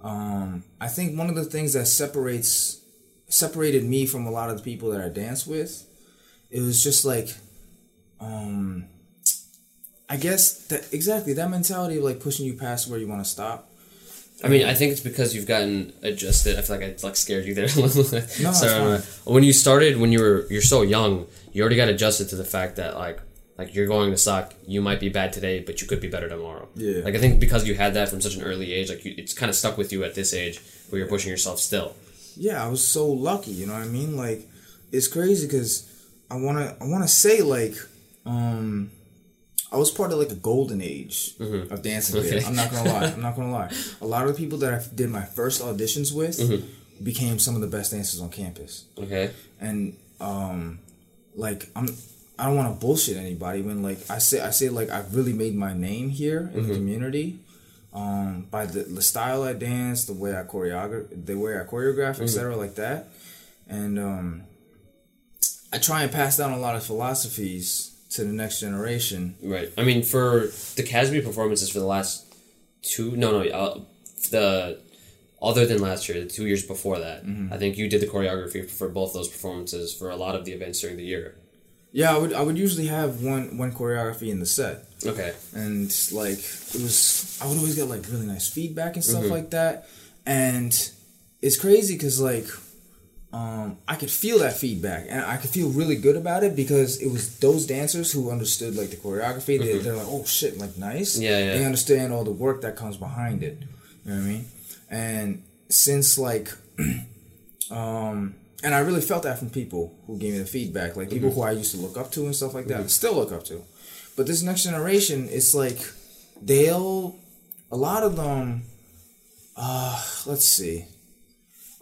um, I think one of the things that separates separated me from a lot of the people that I dance with, it was just like, um, I guess that exactly that mentality of like pushing you past where you want to stop. I mean, I think it's because you've gotten adjusted. I feel like I like scared you there a little bit. No, fine. when you started, when you were you're so young, you already got adjusted to the fact that like like you're going to suck. You might be bad today, but you could be better tomorrow. Yeah. Like I think because you had that from such an early age, like you, it's kind of stuck with you at this age where you're pushing yourself still. Yeah, I was so lucky. You know what I mean? Like, it's crazy because I wanna I wanna say like, um, I was part of like a golden age of dancing. Okay. I'm not gonna lie. I'm not gonna lie. A lot of the people that I did my first auditions with became some of the best dancers on campus. Okay. and um like i'm i don't want to bullshit anybody when like i say i say like i've really made my name here in the community um by the, the style i dance the way i choreograph the way i choreograph etc like that and um i try and pass down a lot of philosophies to the next generation Right. I mean, for the Casby performances for the last two, no, no, uh, the other than last year, the two years before that, I think you did the choreography for both those performances for a lot of the events during the year. Yeah i would i would usually have one one choreography in the set Okay. and like it was i would always get like really nice feedback and stuff like that and it's crazy because like um, I could feel that feedback, and I could feel really good about it because it was those dancers who understood like the choreography. They, they're like, "Oh shit, like nice." Yeah, yeah. They understand all the work that comes behind it. You know what I mean? And since like, um, and I really felt that from people who gave me the feedback, like people who I used to look up to and stuff like that, and still look up to. But this next generation, it's like they'll a lot of them. Uh, let's see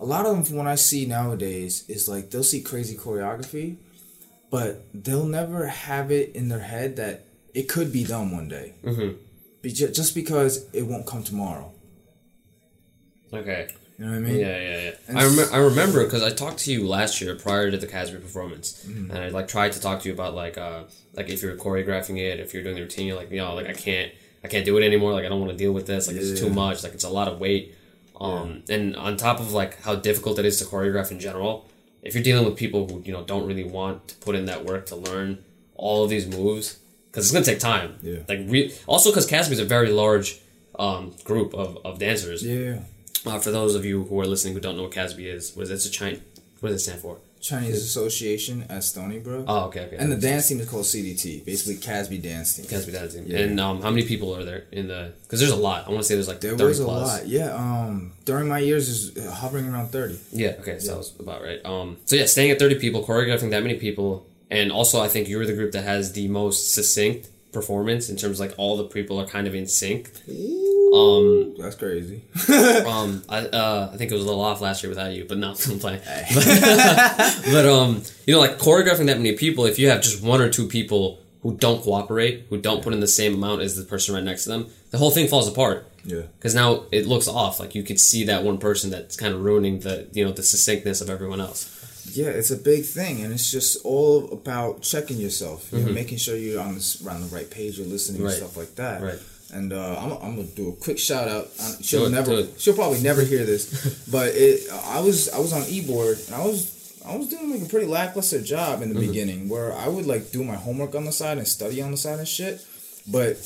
a lot of them from what I see nowadays is like they'll see crazy choreography, but they'll never have it in their head that it could be done one day. Mm-hmm. Be just because it won't come tomorrow. Okay. You know what I mean? Yeah, yeah, yeah. I, rem- I remember because I talked to you last year prior to the Casby performance, and I like tried to talk to you about like uh like if you're choreographing it, if you're doing the routine, you're like you know like I can't I can't do it anymore. Like I don't want to deal with this. Like it's too Yeah. much. Like it's a lot of weight. Um, and on top of like how difficult it is to choreograph in general, if you're dealing with people who you know don't really want to put in that work to learn all of these moves, because it's gonna take time. Yeah. Like re- also because Casby is a very large um, group of, of dancers. Yeah. Uh, for those of you who are listening who don't know what Casby is, was it's a? What does it stand for? Chinese Association at Stony Brook. Oh, okay, okay. and the dance team is called CDT, basically Casby Dance Team. Casby dance team. Yeah. And um, how many people are there in the? Because there's a lot. I want to say there's like There thirty was a plus. lot. Yeah. Um. During my years, is hovering around thirty. Yeah. Okay. So that was about right. Um. So yeah, staying at thirty people, choreographing that many people, and also I think you're the group that has the most succinct performance in terms of like all the people are kind of in sync. Um. That's crazy. Um, I uh, I think it was a little off last year without you, but not I'm playing. But, but um, you know, like choreographing that many people, if you have just one or two people who don't cooperate, who don't put in the same amount as the person right next to them, the whole thing falls apart. yeah. Because now it looks off. Like you could see that one person that's kind of ruining the you know the succinctness of everyone else. Yeah, it's a big thing, and it's just all about checking yourself, you know, making sure you're on the on the right page, you're listening Mm-hmm. Right. and stuff like that. Right. And uh, I'm, I'm gonna do a quick shout out. She'll it, never, she'll probably never hear this, but it. I was I was on eBoard and I was I was doing like a pretty lackluster job in the Mm-hmm. beginning, where I would like do my homework on the side and study on the side and shit, but.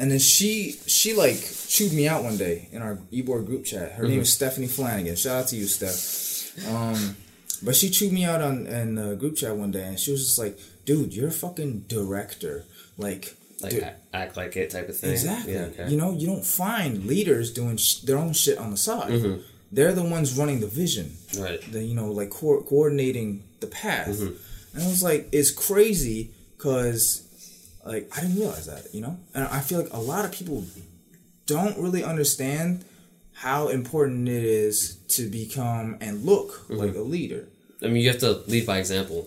And then she she like chewed me out one day in our eBoard group chat. Her Mm-hmm. name is Stephanie Flanagan. Shout out to you, Steph. Um, but she chewed me out on in the group chat one day, and she was just like, "Dude, you're a fucking director. Like, Like dude, act, like it type of thing. exactly. Yeah. Okay. You know, you don't find leaders doing sh- their own shit on the side. Mm-hmm. They're the ones running the vision. right. The you know, like co- coordinating the path. Mm-hmm. And I was like, it's crazy because, like, I didn't realize that. You know, and I feel like a lot of people don't really understand how important it is to become and look Mm-hmm. like a leader. I mean, you have to lead by example.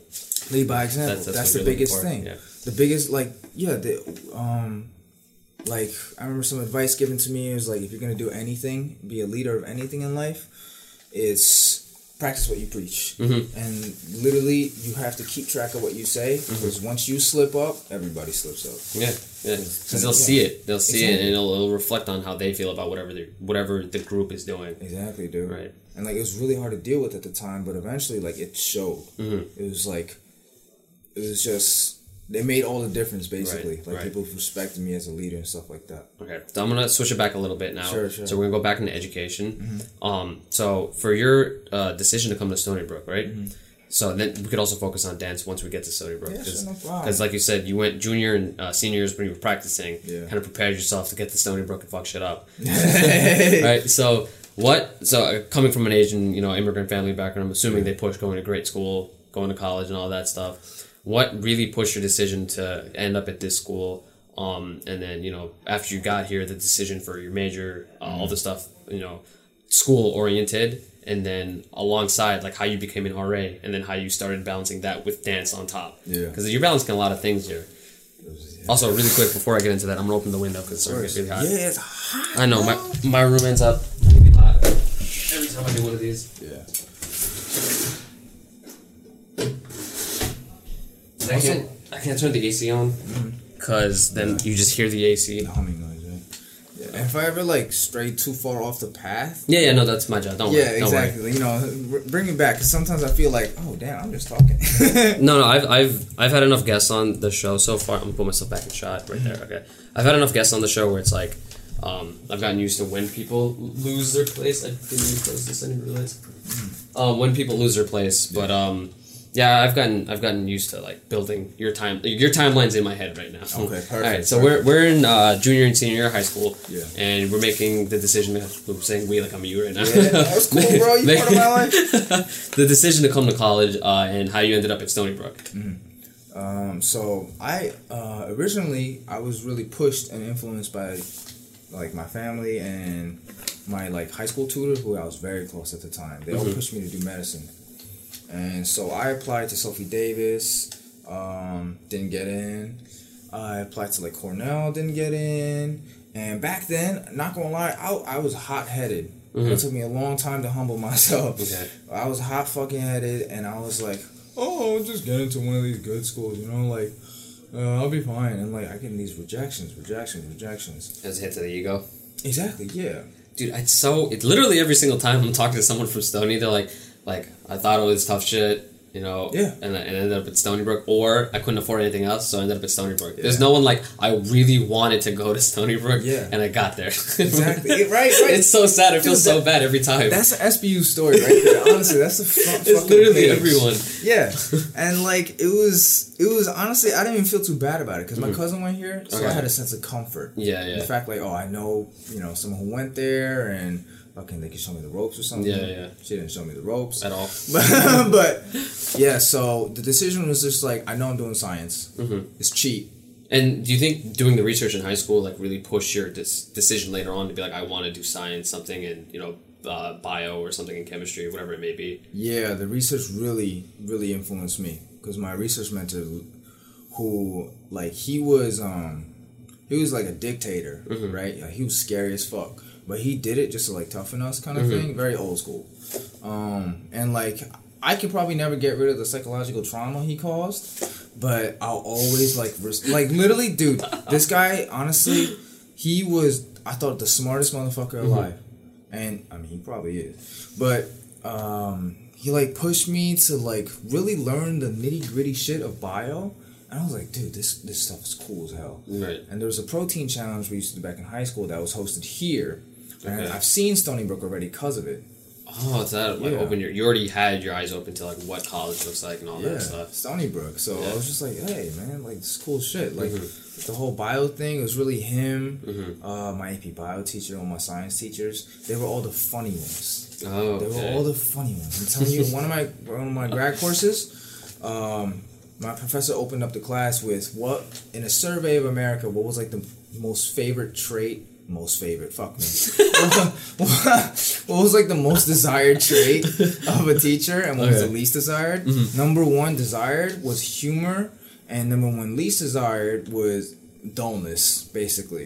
Lead by example. That's- That's, that's the biggest thing. yeah. The biggest, like, yeah, the um, like I remember some advice given to me is like, if you're gonna do anything, be a leader of anything in life, is practice what you preach, Mm-hmm. and literally you have to keep track of what you say because once you slip up, everybody slips up. Yeah, yeah. Because they'll Yeah. see it. They'll see it, and it'll, it'll reflect on how they feel about whatever they whatever the group is doing. Exactly, dude. Right. And like it was really hard to deal with at the time, but eventually, like it showed. Mm-hmm. It was like, it was just they made all the difference basically. Right, like right. people respected me as a leader and stuff like that. Okay, so I'm gonna switch it back a little bit now. Sure, sure. So we're gonna go back into education. Um, so for your uh, decision to come to Stony Brook, right? So then we could also focus on dance once we get to Stony Brook, Yeah, because sure, no like you said, you went junior and uh, senior years when you were practicing, Yeah. kind of prepared yourself to get to Stony Brook and fuck shit up, right? So what? So uh, coming from an Asian, you know, immigrant family background, I'm assuming they push going to great school, going to college, and all that stuff. What really pushed your decision to end up at this school? Um, and then you know, after you got here, the decision for your major, uh, all the stuff, you know, school oriented, and then alongside like how you became an RA, and then how you started balancing that with dance on top. Yeah. because you're balancing a lot of things here. Also, really quick before I get into that, I'm gonna open the window because it's starting to get really hot. Yeah, it's hot. I know my my room ends up really hot every time I do one of these. Yeah. I can't I can't turn the AC on because then you just hear the AC. The humming noise, right? Yeah. If I ever like stray too far off the path. Yeah, yeah, no, that's my job. Don't yeah, worry. Don't worry. exactly. You know, br- bring it back because sometimes I feel like, oh damn, I'm just talking. No, no, I've I've I've had enough guests on the show so far. I'm gonna put myself back in shot right there. Okay, I've had enough guests on the show where it's like, um, I've gotten used to when people lose their place. I didn't even close this. I didn't realize. Um, when people lose their place, but um, yeah, I've gotten I've gotten used to like building your time. Your timeline's in my head right now. Okay, perfect, All right, so we're we're in uh, junior and senior year of high school. Yeah. and we're making the decision. I'm saying we like I'm you right now. yeah, that's cool, bro. You part of my life. the decision to come to college uh, and how you ended up at Stony Brook. Um, so I uh, originally I was really pushed and influenced by like my family and my like high school tutor who I was very close at the time. They all pushed me to do medicine, and so I applied to Sophie Davis. Um, didn't get in. I applied to like Cornell. Didn't get in. And back then, not gonna lie, I, I was hot headed. It took me a long time to humble myself. Okay. I was hot fucking headed, and I was like, "Oh, I'll just get into one of these good schools, you know, like uh, I'll be fine." And like I get these rejections, rejections, rejections. As a hit to the ego. Exactly, yeah. Dude, it's so it literally every single time I'm talking to someone from Stony, they're like, like I thought it was tough shit, you know, Yeah. and I and I ended up at Stony Brook, or I couldn't afford anything else, so I ended up at Stony Brook. There's no one like I really wanted to go to Stony Brook, Yeah. and I got there. Exactly. right, right. it's so sad. It feels Dude, so bad every time. That's an SBU story right there. Honestly, that's the front it's fucking literally page. everyone. Yeah, and like it was, it was honestly, I didn't even feel too bad about it because my cousin went here, so I Mm-hmm. Had a sense of comfort. Yeah, yeah. The fact like, oh, I know, you know, someone who went there, and fucking they could show me the ropes or something. Yeah, yeah. She didn't show me the ropes At all. but, yeah, so the decision was just like, I know I'm doing science. Mm-hmm. It's cheap. And do you think doing the research in high school like really pushed your dis- decision later on to be like, I want to do science, something in you know uh, bio or something in chemistry, whatever it may be? Yeah, the research really, really influenced me because my research mentor, who like he was, um, he was like a dictator, right? Like, he was scary as fuck, but he did it just to like toughen us, kind of thing. Very old school, um, and like I could probably never get rid of the psychological trauma he caused, but I'll always like, res- like literally, dude, this guy, honestly, he was, I thought the smartest motherfucker alive, and I mean he probably is, but um, he like pushed me to like really learn the nitty gritty shit of bio. And I was like, dude, this this stuff is cool as hell. Right. And there was a protein challenge we used to do back in high school that was hosted here. And Okay. I've seen Stony Brook already because of it. Oh, it's that like Yeah. open your you already had your eyes open to like what college looks like and all Yeah, that stuff. Stony Brook. So Yeah. I was just like, hey, man, like this cool shit. Like Mhm. the whole bio thing was really him, Mhm. uh, my AP bio teacher, all my science teachers. They were all the funny ones. Oh, They were all the funny ones. I'm telling you, one of my one of my grad courses, um, my professor opened up the class with what in a survey of America, what was like the most favorite trait most favorite. Fuck me. what was like the most desired trait of a teacher, and what was the least desired? Mm-hmm. Number one desired was humor, and number one least desired was dullness, basically.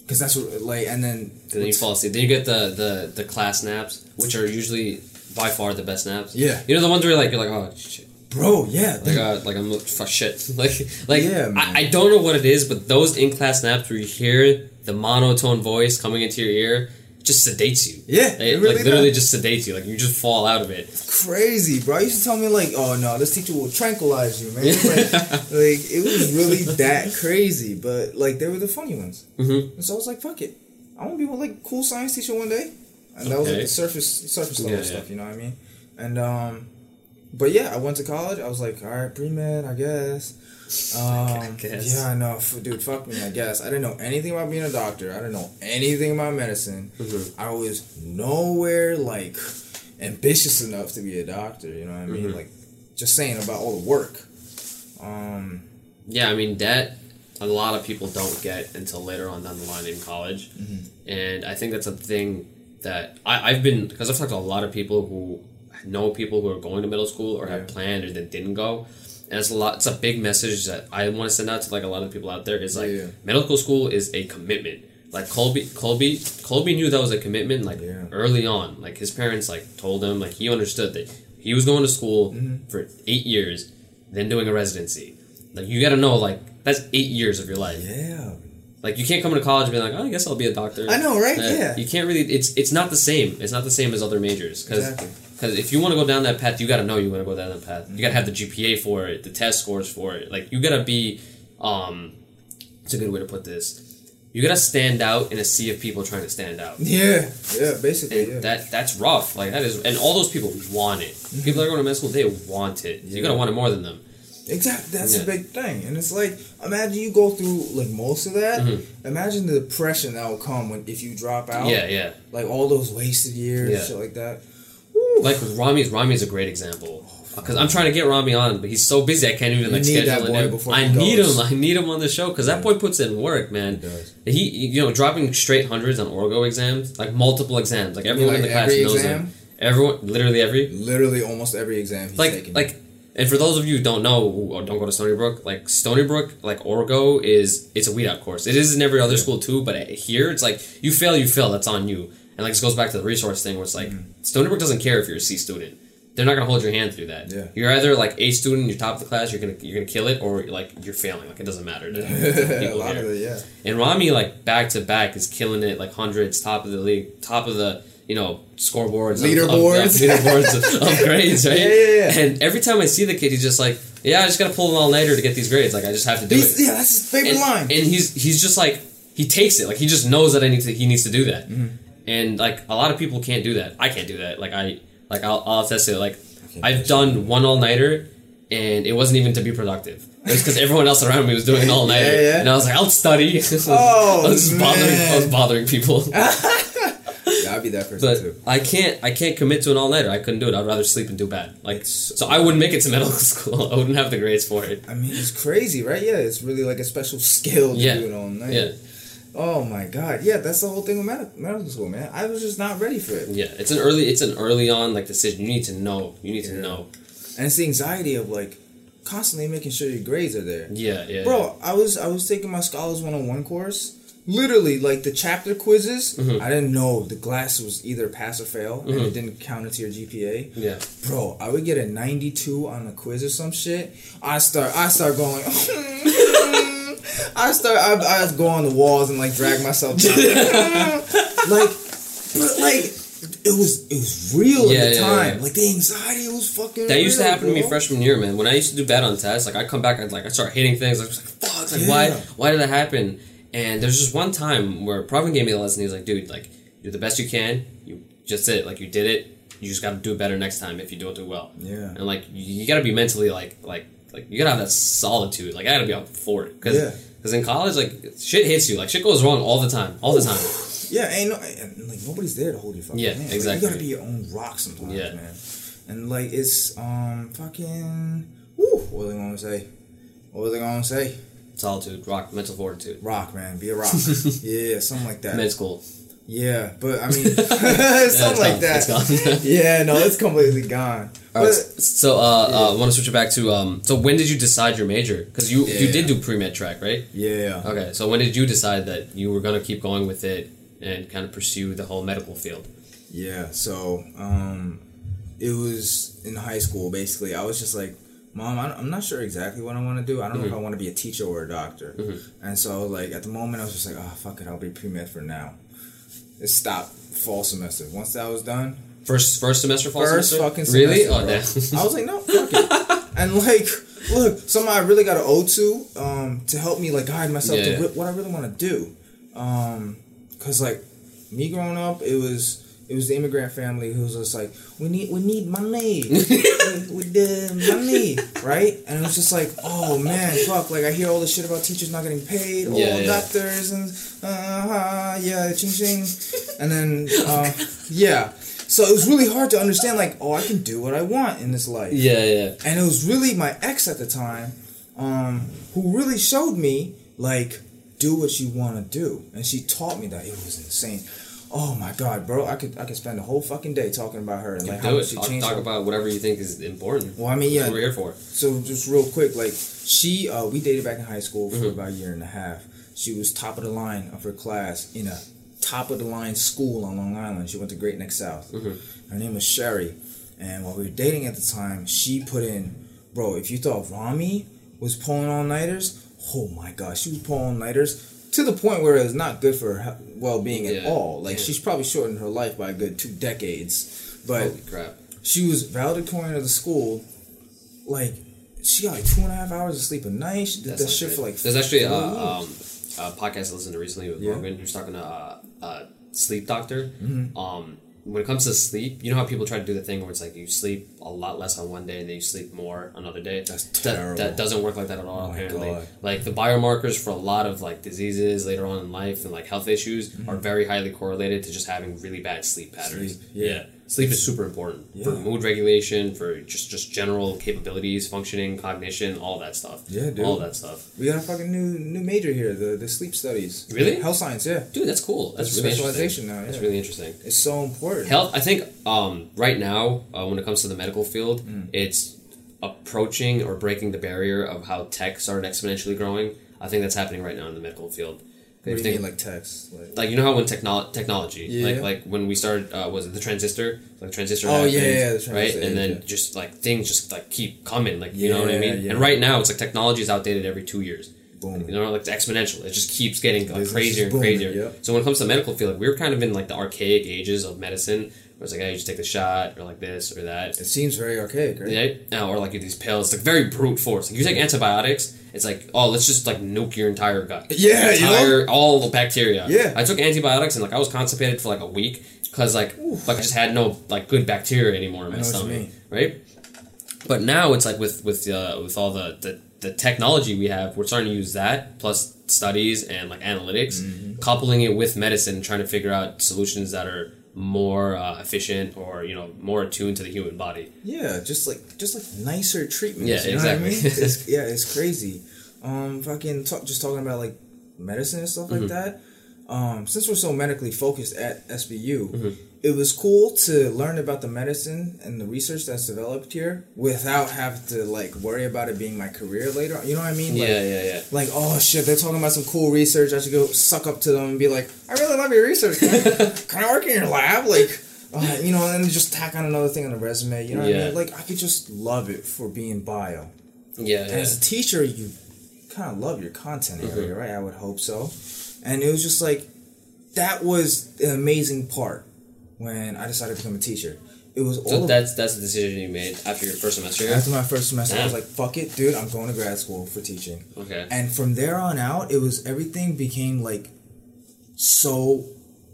Because that's what like, and then Then you fall asleep. Then you get the the the class naps, which are usually by far the best naps. Yeah. You know the ones where you're like you're like oh shit. bro, yeah, Like, uh, like I'm fuck shit. Like, like Yeah. I, I don't know what it is, but those in class naps where you hear the monotone voice coming into your ear just sedates you. Yeah, it, it really like literally does. just sedates you. Like you just fall out of it. crazy, bro. You used to tell me like, oh no, this teacher will tranquilize you, man. Like, like, it was really that crazy, but like they were the funny ones. Mhm. And so I was like, fuck it, I want to be like cool science teacher one day, and that was like the surface surface level Yeah, stuff. yeah. You know what I mean? And um, but yeah, I went to college. I was like, all right, pre med, I guess. Um, guess. Yeah, I know, F- dude. Fuck me, I guess. I didn't know anything about being a doctor. I didn't know anything about medicine. Mhm. I was nowhere like ambitious enough to be a doctor. You know what I mean? Mhm. Like just saying about all the work. Um, Yeah, I mean that a lot of people don't get until later on down the line in college, Mm-hmm. and I think that's a thing that I, I've been because I've talked to a lot of people who know people who are going to middle school or have planned or that didn't go, and it's a lot. It's a big message that I want to send out to like a lot of people out there. Is like Yeah. medical school is a commitment. Like Colby, Colby, Colby knew that was a commitment like Yeah. early on. Like his parents like told him like he understood that he was going to school Mm-hmm. for eight years, then doing a residency. Like you got to know like that's eight years of your life. yeah. Like you can't come to college and be like, oh, I guess I'll be a doctor. I know, right? Uh, Yeah. You can't really. It's it's not the same. It's not the same as other majors because Exactly. If you want to go down that path, you got to know you want to go down that path. You got to have the GPA for it, the test scores for it. Like you got to be. Um, it's a good way to put this. You got to stand out in a sea of people trying to stand out. Yeah. Yeah. Basically. Yeah. that that's rough. Like that is, and all those people want it. People that are going to med school, they want it. You Yeah. gotta want it more than them. Exactly. That's Yeah. a big thing, and it's like imagine you go through like most of that. Mhm. Imagine the depression that will come when if you drop out. Yeah, yeah. Like all those wasted years, Yeah. shit like that. Like with Rami's Rami's a great example. Because I'm trying to get Rami on, but he's so busy I can't even You like need schedule him. I need goes. him. I need him on the show because that boy puts in work, man. He does. He, you know, dropping straight hundreds on Orgo exams, like multiple exams, like everyone in the class every knows exam? him. Everyone, literally every. Literally, almost every exam he's Like, like, and for those of you who don't know or oh, don't go to Stony Brook, like Stony Brook, like Orgo is it's a weed out course. It is in every other school too, but uh, here it's like you fail, you fail. That's on you. And like this goes back to the resource thing, where it's like Stony Brook doesn't care if you're a C student. They're not gonna hold your hand through that. Yeah. You're either like A student, you're top of the class, you're gonna you're gonna kill it, or like you're failing. Like it doesn't matter. to a people of it, yeah. And Rami, like back to back, is killing it, like hundreds, top of the league, top of the you know scoreboards, of- of- Leaderboards. of, leaderboards of, of grades, right? Yeah, yeah, yeah. And every time I see the kid, he's just like, "Yeah, I just gotta pull an all nighter to get these grades. Like I just have to do He's, it." yeah, that's his favorite And, line. and he's he's just like he takes it, like he just knows that I need to he needs to do that. Mm-hmm. And like a lot of people can't do that. I can't do that. Like I like I'll, I'll attest to it. Like I've done one all nighter, and it wasn't even to be productive. It was because everyone else around me was doing all nighter, Yeah, yeah. and I was like, I'll study. Oh, I was bothering. I was bothering people. yeah, I'd be that person But too. I can't. I can't commit to an all nighter. I couldn't do it. I'd rather sleep and do bad. Like so, I wouldn't make it to medical school. I wouldn't have the grades for it. I mean, it's crazy, right? Yeah, it's really like a special skill to Yeah. do it all night. Yeah, Oh my god. Yeah, that's the whole thing with med- medical school, man. I was just not ready for it. yeah. It's an early. It's an early on like decision. You need to know. You need to know. And it's the anxiety of like constantly making sure your grades are there. Yeah, yeah. Bro, I was I was taking my Scholars 101 course. Literally, like the chapter quizzes, Mhm. I didn't know the glass was either pass or fail, and Mhm. it didn't count into your GPA. Yeah. Bro, I would get a 92 on a quiz or some shit. I start I start going I start I, I go on the walls and like drag myself down. like but like it was it was real Yeah, at the yeah, time. yeah. Like the anxiety was fucking That used to real, happen to me freshman year, man. When I used to do bad on tests, like I come back and like I start hitting things. Like, I was like fuck, like why, why did that happen? And there's just one time where Pravin gave me the lesson. He was like, dude, like do the best you can. You just it, like you did it. You just got to do it better next time if you don't do well. Yeah. And like you, you got to be mentally like like like you gotta have that solitude. Like I gotta be up for it because Yeah. in college like shit hits you. Like shit goes wrong all the time, all the time. Yeah, ain't no, and, like nobody's there to hold your fucking Yeah, hand. Like, exactly. you gotta be your own rock sometimes, Yeah. man. And like it's um fucking. Woo, what was I gonna say? What was I gonna say? solitude, rock, mental fortitude. Rock, man. Be a rock. yeah, something like that. Med school. Yeah, but I mean, something like that. Yeah, no, it's completely gone. All right, But so uh, uh, I want to switch it back to um. So when did you decide your major? Because you you did do pre med track, right? yeah, Okay, so when did you decide that you were gonna keep going with it and kind of pursue the whole medical field? yeah. So, um, it was in high school. Basically, I was just like, "Mom, I- I'm not sure exactly what I want to do. I don't know if I want to be a teacher or a doctor." And so, like at the moment, I was just like, "Oh, fuck it, I'll be pre med for now." It stopped fall semester. Once that was done, First first semester, fall first semester. fucking really? semester, oh, bro. damn. I was like, no, fuck it. and like, look, somebody I really got to owe to um, to help me like guide myself Yeah. to wh- what I really want to do. Um, Cause like me growing up, it was it was the immigrant family who was just like, we need we need money, we, we the money, right? And it was just like, oh man, fuck! Like I hear all this shit about teachers not getting paid, Yeah, yeah. doctors and uh, yeah, ching ching, and then uh, yeah. So it was really hard to understand, like, oh, I can do what I want in this life. Yeah, yeah. And it was really my ex at the time, um, who really showed me, like, do what you want to do. And she taught me that. It was insane. Oh my god, bro! I could I could spend the whole fucking day talking about her and like how it. she Talk, changed. talk her- about whatever you think is important. well, I mean, yeah. we're here for. So just real quick, like she, uh, we dated back in high school for Mhm. about a year and a half. She was top of the line of her class in a top of the line school on Long Island. She went to Great Neck South. Mhm. Her name was Sherry, and while we were dating at the time, she put in, bro. If you thought Rami was pulling all nighters, oh my gosh, she was pulling all nighters to the point where it's not good for her well being at all. Like Yeah. she's probably shortened her life by a good two decades, but Holy crap. she was valedictorian of the school. Like she got like two and a half hours of sleep a night. She did That's that shit for like. There's actually a, um, a podcast I listened to recently with Yeah. Morgan who's talking to uh, a sleep doctor. Mm-hmm. Um, when it comes to sleep, you know how people try to do the thing where it's like you sleep a lot less on one day and then you sleep more another day. That's That, terrible. that doesn't work like that at all. Oh apparently, God. like the biomarkers for a lot of like diseases later on in life and like health issues are very highly correlated to just having really bad sleep patterns. Mm-hmm. Sleep, yeah. Sleep is super important for mood regulation, for just just general capabilities, functioning, cognition, all that stuff. Yeah, dude. All that stuff. we got a fucking new new major here. The the sleep studies. Really? Health science. Yeah. Dude, that's cool. That's a really interesting. specialization now, That's really interesting. It's so important. Health. I think um, right now, uh, when it comes to the medical field, Mm. it's approaching or breaking the barrier of how tech started exponentially growing. I think that's happening right now in the medical field. What do If you think- mean, like text? Like, like you know how when technol- technology Yeah. like like when we started uh, was it the transistor like transistor Oh, yeah, yeah, the right and then yeah. just like things just like keep coming like you know what I mean yeah. and right now it's like technology is outdated every two years boom. you know like it's exponential it just keeps getting like, crazier and crazier yep. so when it comes to the medical field like, we're kind of in like the archaic ages of medicine where it's like hey you just take the shot or like this or that It seems very archaic, right? yeah, or like these pills, like very brute force. Like you take antibiotics, it's like oh, let's just like nuke your entire gut. Yeah, you know? all the bacteria. Yeah. I took antibiotics and like I was constipated for like a week because like like I just had no like good bacteria anymore in my I know what you stomach, right? But now it's like with with uh, with all the, the the technology we have, we're starting to use that plus studies and like analytics, Mm-hmm. coupling it with medicine, trying to figure out solutions that are more uh, efficient or you know more attuned to the human body. Yeah, just like just like nicer treatments. Yeah, you know what I exactly. mean? It's, yeah, it's crazy. Um, fucking talk, just talking about like medicine and stuff Mm-hmm. like that. Um, since we're so medically focused at SBU, Mm-hmm. It was cool to learn about the medicine and the research that's developed here without having to like worry about it being my career later. on. You know what I mean? Like, yeah, yeah, yeah. like oh shit, they're talking about some cool research. I should go suck up to them and be like, I really love your research. Can I, can I work in your lab? Like, uh, you know, and then just tack on another thing on the resume. You know what I mean? Like, I could just love it for being bio. Yeah, And yeah. as a teacher, you kind of love your content Mm-hmm. area, right? I would hope so. And it was just like that was an amazing part when I decided to become a teacher. It was all So that's that's the decision you made after your first semester. after my first semester. I was like, "Fuck it, dude! I'm going to grad school for teaching." Okay. and from there on out it was everything became like so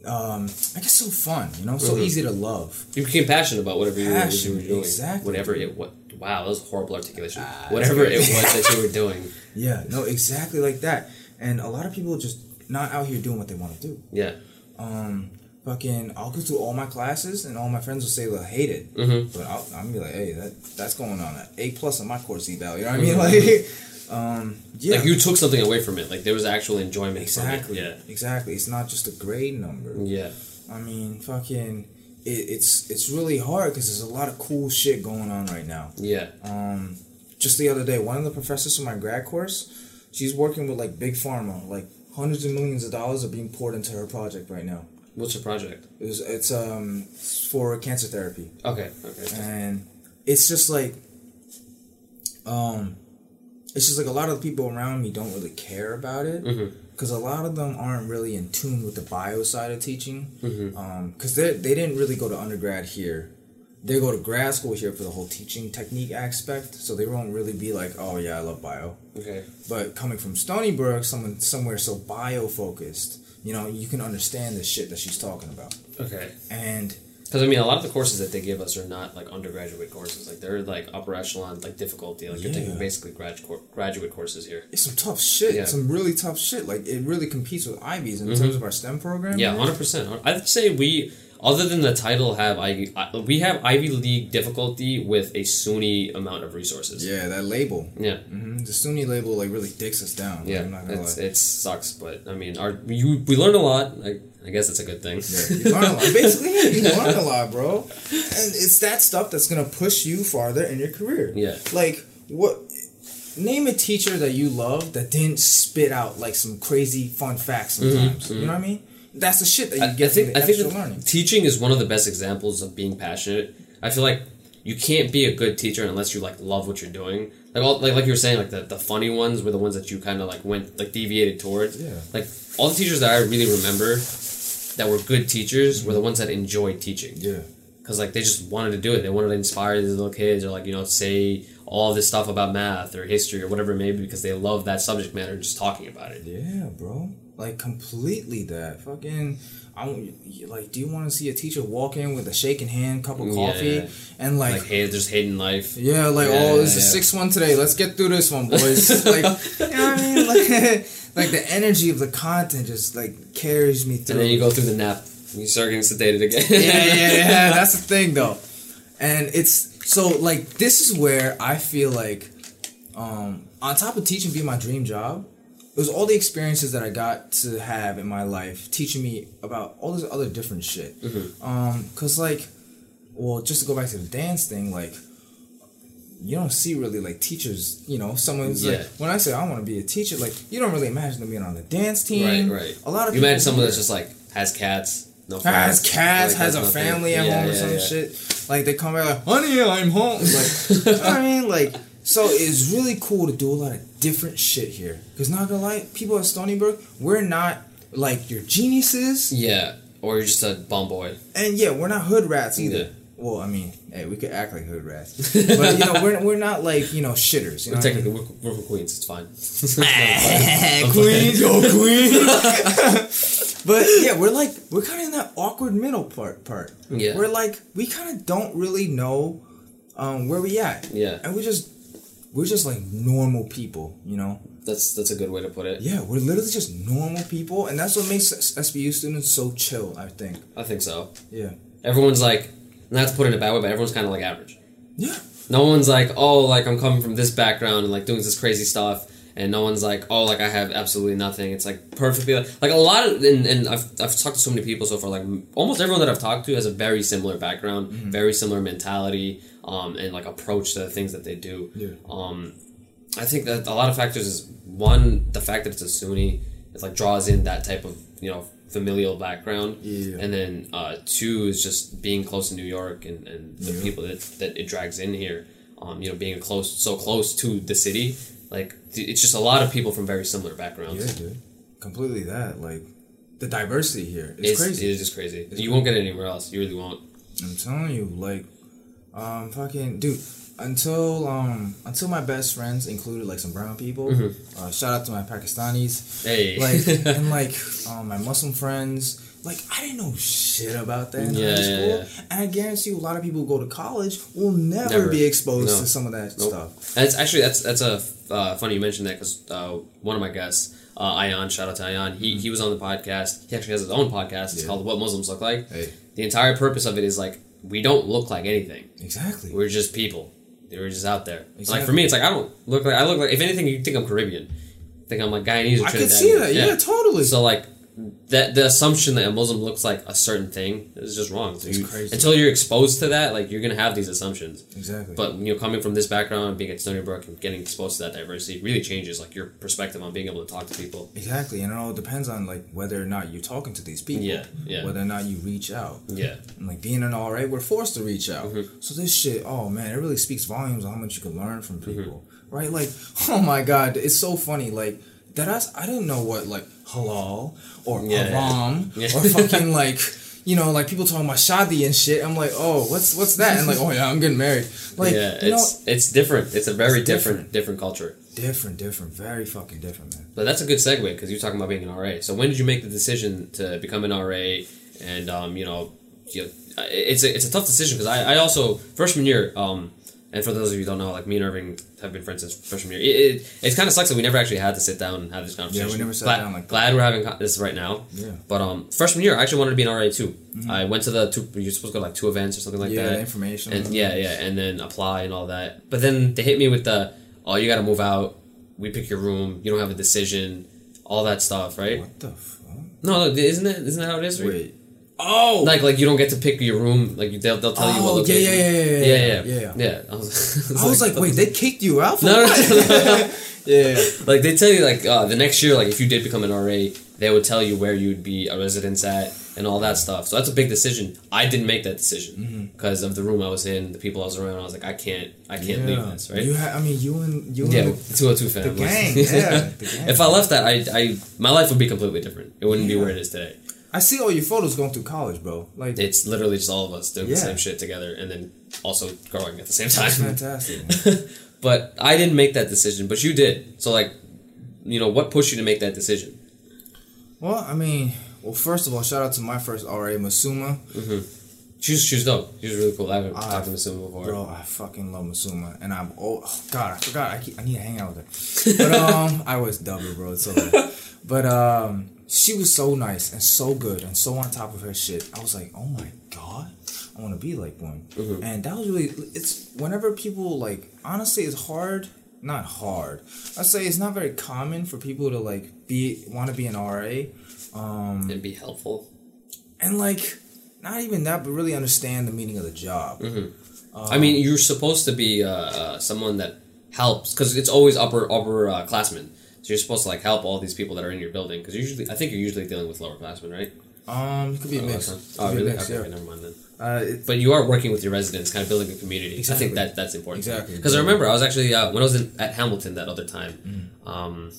um i guess so fun you know so Mhm. easy to love You became passionate about whatever you, were- you were doing. exactly. Whatever it what wow, that was horrible articulation. Ah, whatever it was that you were doing. yeah no exactly like that and a lot of people just not out here doing what they want to do Yeah. um fucking i'll go through all my classes and all my friends will say they'll hate it Mm-hmm. but I'll, i'm gonna be like hey that that's going on an a plus on my course eval you know what i mean like Um, yeah, Like you took something away from it. Like there was actual enjoyment. exactly. It. Exactly. It's not just a grade number. Yeah. Yeah. I mean, fucking, it, it's it's really hard because there's a lot of cool shit going on right now. Yeah. Um, just the other day, one of the professors from my grad course, she's working with like big pharma, like hundreds of millions of dollars are being poured into her project right now. What's your project? It was, it's um for cancer therapy, Okay. Okay. and it's just like, um, it's just like a lot of the people around me don't really care about it because a lot of them aren't really in tune with the bio side of teaching. Mhm. Um, because they they didn't really go to undergrad here. They go to grad school here for the whole teaching technique aspect, so they won't really be like, "Oh yeah, I love bio." Okay. But coming from Stony Brook, someone somewhere so bio focused, you know, you can understand the shit that she's talking about. Okay. And Because I mean, a lot of the courses that they give us are not like undergraduate courses. Like they're like upper echelon, like difficulty. Like you're taking basically grad graduate courses here. it's some tough shit. Yeah. Some really tough shit. Like it really competes with Ivies in mm-hmm. terms of our STEM program. Yeah, hundred percent. I'd say we, other than the title, have Ivy. I- We have Ivy League difficulty with a SUNY amount of resources. Yeah, that label. Yeah. hmm The SUNY label like really dicks us down. Yeah, I'm not gonna it's, lie. it sucks, but I mean, our you, we learn a lot. I, I guess it's a good thing. Yeah, you learn a lot. Basically, yeah, you learn a lot, bro. And it's that stuff that's gonna push you farther in your career. Yeah. Like what? Name a teacher that you love that didn't spit out like some crazy fun facts sometimes. You know what I mean? That's the shit that you Mm-hmm, I, get I think from the I think that learning. teaching is one of the best examples of being passionate. I feel like you can't be a good teacher unless you like love what you're doing. Like all, like like you were saying, like the, the funny ones were the ones that you kind of like went like deviated towards. Yeah. Like all the teachers that I really remember that were good teachers were the ones that enjoyed teaching. Yeah. because like they just wanted to do it. They wanted to inspire these little kids, or like you know say all this stuff about math or history or whatever it may be, because they love that subject matter, just talking about it. Yeah, bro. Like completely that. Fucking I want you- like do you want to see a teacher walk in with a shaking hand, cup of coffee yeah. and like, Like hey, just hating life. yeah, like Yeah, oh, this yeah, is yeah. six one today. Let's get through this one, boys. like, you know what I mean? Like, like the energy of the content just like carries me through. And then you go through the nap, you start getting sedated again. yeah, yeah, yeah. That's the thing, though. And it's so like this is where I feel like, um, on top of teaching being my dream job, it was all the experiences that I got to have in my life teaching me about all this other different shit. Mm-hmm. Um, cause like, well, just to go back to the dance thing, like. You don't see really like teachers, you know. Someone's like, when I say I want to be a teacher, like you don't really imagine them being on the dance team. right, right. A lot of you imagine someone that's just like has cats, no has friends, cats, like, has a nothing. family at Yeah, home or yeah, some yeah. shit. Like they come back like, honey, I'm home. Like, you know what I mean? Like, so it's really cool to do a lot of different shit here. Cause not gonna lie, people at Stony Brook, we're not like your geniuses, Yeah, or you're just a bum boy. and yeah, we're not hood rats either. Yeah. Well, I mean, hey, we could act like hood rats, but you know, we're, we're not like you know shitters. You know We're what I technically mean? we're, we're from Queens. It's fine. Queens, yo, Queens. but yeah, we're like we're kind of in that awkward middle part. Part. Yeah. We're like we kind of don't really know um, where we at. Yeah. And we just we're just like normal people, you know. That's that's a good way to put it. Yeah, we're literally just normal people, and that's what makes SBU students so chill. I think. I think so. Yeah. Everyone's like, not to put it in a bad way, but everyone's kind of like average. Yeah. No one's like, oh, like I'm coming from this background and like doing this crazy stuff, and no one's like, oh, like I have absolutely nothing. It's like perfectly like, like a lot of, and, and I've I've talked to so many people so far. Like almost everyone that I've talked to has a very similar background, mm-hmm. very similar mentality, um, and like approach to the things that they do. Yeah. Um, I think that a lot of factors is one the fact that it's a SUNY, it's like draws in that type of you know familial background, Yeah. and then uh, two is just being close to New York and, and the Yeah. people that, that it drags in here. Um, you know, being close so close to the city, like it's just a lot of people from very similar backgrounds. Yeah, dude. Completely that. Like the diversity here is It's, crazy. It is just crazy. you won't get it anywhere else. You really won't. I'm telling you, like, um, fucking dude. Until um, until my best friends included like some brown people. Mm-hmm. Uh, shout out to my Pakistanis. Hey, Like and like um, my Muslim friends. Like I didn't know shit about that in Yeah, high school, yeah. and I guarantee you, a lot of people who go to college will never, Never. be exposed No. to some of that Nope. stuff. That's actually that's that's a uh, funny you mentioned that because uh, one of my guests, uh, Ayan, shout out to Ayan, he he was on the podcast. He actually has his own podcast. It's Yeah. called What Muslims Look Like. Hey, The entire purpose of it is like we don't look like anything. exactly. We're just people. were just out there. Like for me, it's like I don't look like I look like. If anything, you think I'm Caribbean. I think I'm like Guyanese or I could see that. Yeah, totally. So like that the assumption that a Muslim looks like a certain thing is just wrong. It's you- crazy. Until you're exposed to that, like you're gonna have these assumptions. exactly. But you know, coming from this background, being at Stony Brook and getting exposed to that diversity really changes like your perspective on being able to talk to people. exactly, and it all depends on like whether or not you're talking to these people. Yeah, yeah. Whether or not you reach out. Yeah. And like being an RA, we're forced to reach out. Mm-hmm. So this shit, oh man, it really speaks volumes on how much you can learn from Mm-hmm. people, right? Like, oh my god, it's so funny. Like that, I, I didn't know what like halal or Yeah. haram Yeah. or fucking like. You know, like people talking about shadi and shit. I'm like, oh, what's what's that? And like, oh yeah, I'm getting married. Like, yeah, you know, it's it's different. It's a very It's different different culture. different, different, very fucking different, man. But that's a good segue because you're talking about being an RA. So when did you make the decision to become an RA? And um, you know, you it's a it's a tough decision because I, I also freshman year. Um, and for those of you who don't know, like me and Irving have been friends since freshman year. It, it, it kind of sucks that we never actually had to sit down and have this conversation. Yeah, we never sat glad, down like that. glad we're having this right now. Yeah. But um, freshman year, I actually wanted to be an RA too. I went to the two. You're supposed to go to like two events or something like yeah, that. the information. And yeah, yeah, and then apply and all that. But then they hit me with the, oh, you got to move out. We pick your room. You don't have a decision. All that stuff, right? What the fuck? No, no, isn't it? Isn't that how it is? Wait. Oh. Like, like you don't get to pick your room. Like they'll, they'll tell you what Oh, yeah, location. yeah, yeah, yeah, yeah, yeah, yeah, yeah. yeah. I was, like, wait, they kicked you out? For No, no, no. yeah. like they tell you like uh, the next year, like if you did become an RA, they would tell you where you would be a residence at and all that stuff. So that's a big decision. I didn't make that decision because of the room I was in, the people I was around. I was like, I can't, I can't leave this, right? You ha- I mean, you and you yeah, and the two hundred two family. the gang. Yeah. The gang. if I left that, I, I, my life would be completely different. It wouldn't be where it is today. I see all your photos going through college, bro. Like, It's literally just all of us doing the same shit together, and then also growing at the same time. fantastic. but I didn't make that decision, but you did. So like, you know, what pushed you to make that decision? well, I mean, well, first of all, shout out to my first RA, Masuma. She was, she was dope. She's really cool. I haven't Ah, talked to Masuma before. Bro, I fucking love Masuma, and I'm oh, oh god, I forgot. I, keep, I need to hang out with her. But um, I was double, bro. It's so bad. But um, she was so nice and so good and so on top of her shit. I was like, oh my god, I want to be like one. And that was really. It's whenever people like honestly, it's hard. Not hard. I say it's not very common for people to like be want to be an RA, um, and be helpful. and like not even that, but really understand the meaning of the job. I mean, you're supposed to be uh, uh, someone that helps because it's always upper upper uh, classmen. So you're supposed to like help all these people that are in your building because usually I think you're usually dealing with lower classmen, right? Um, it could be a mix. okay. Could Oh, really? mix, okay, yeah. never mind then. Uh, But you are working with your residents, kind of building a community. Exactly. I think that that's important. Exactly. Because I remember I was actually uh, when I was in, at Hamilton that other time. Mm. Um,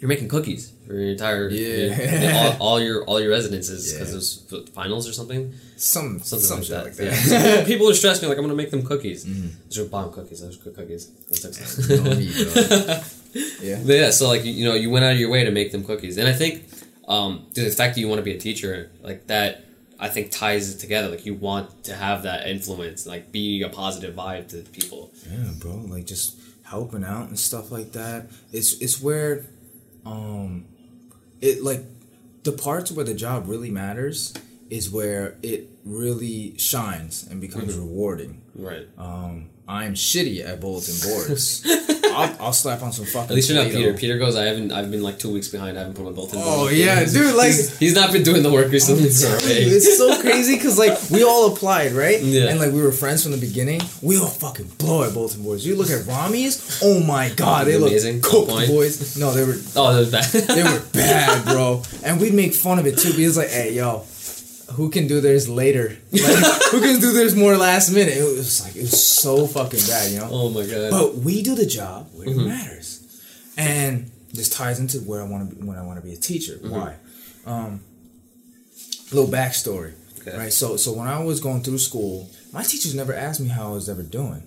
you're making cookies for your entire Yeah. all, all your all your residences because Yeah. it was finals or something some something some like shit that. like that. Yeah. People would stress me like I'm gonna make them cookies. Those are bomb cookies. Those are good cookies. That took some- No need, bro. yeah. But yeah, so like you know, you went out of your way to make them cookies, and I think um, the fact that you want to be a teacher, like that, I think ties it together. Like you want to have that influence, like be a positive vibe to people. Yeah, bro. Like just helping out and stuff like that. It's it's where, um, it like the parts where the job really matters is where it really shines and becomes rewarding. Right. Um, I'm shitty at bulletin boards. I'll, I'll slap on some fucking. At least you're not Peter. Peter goes. I haven't. I've been like two weeks behind. I haven't put my both in. Oh yeah, dude. Like he's, he's not been doing the work recently. I'm so, telling it's so crazy because like we all applied, right? Yeah. And like we were friends from the beginning. We all fucking blow at bulletin boards. You look at Rami's. Oh my god, they look Amazing. cooked, Point. boys. No, they were Oh, that was bad. they were bad, bro. And we'd make fun of it too. Because like, hey, yo, who can do theirs later? Like, who can do theirs more last minute? It was like it was so fucking bad, you know. oh my god. But we do the job where Mm-hmm. it matters, and this ties into where I want to be when I want to be a teacher. Mm-hmm. Why? Um, little backstory, Okay. right? So, so when I was going through school, my teachers never asked me how I was ever doing.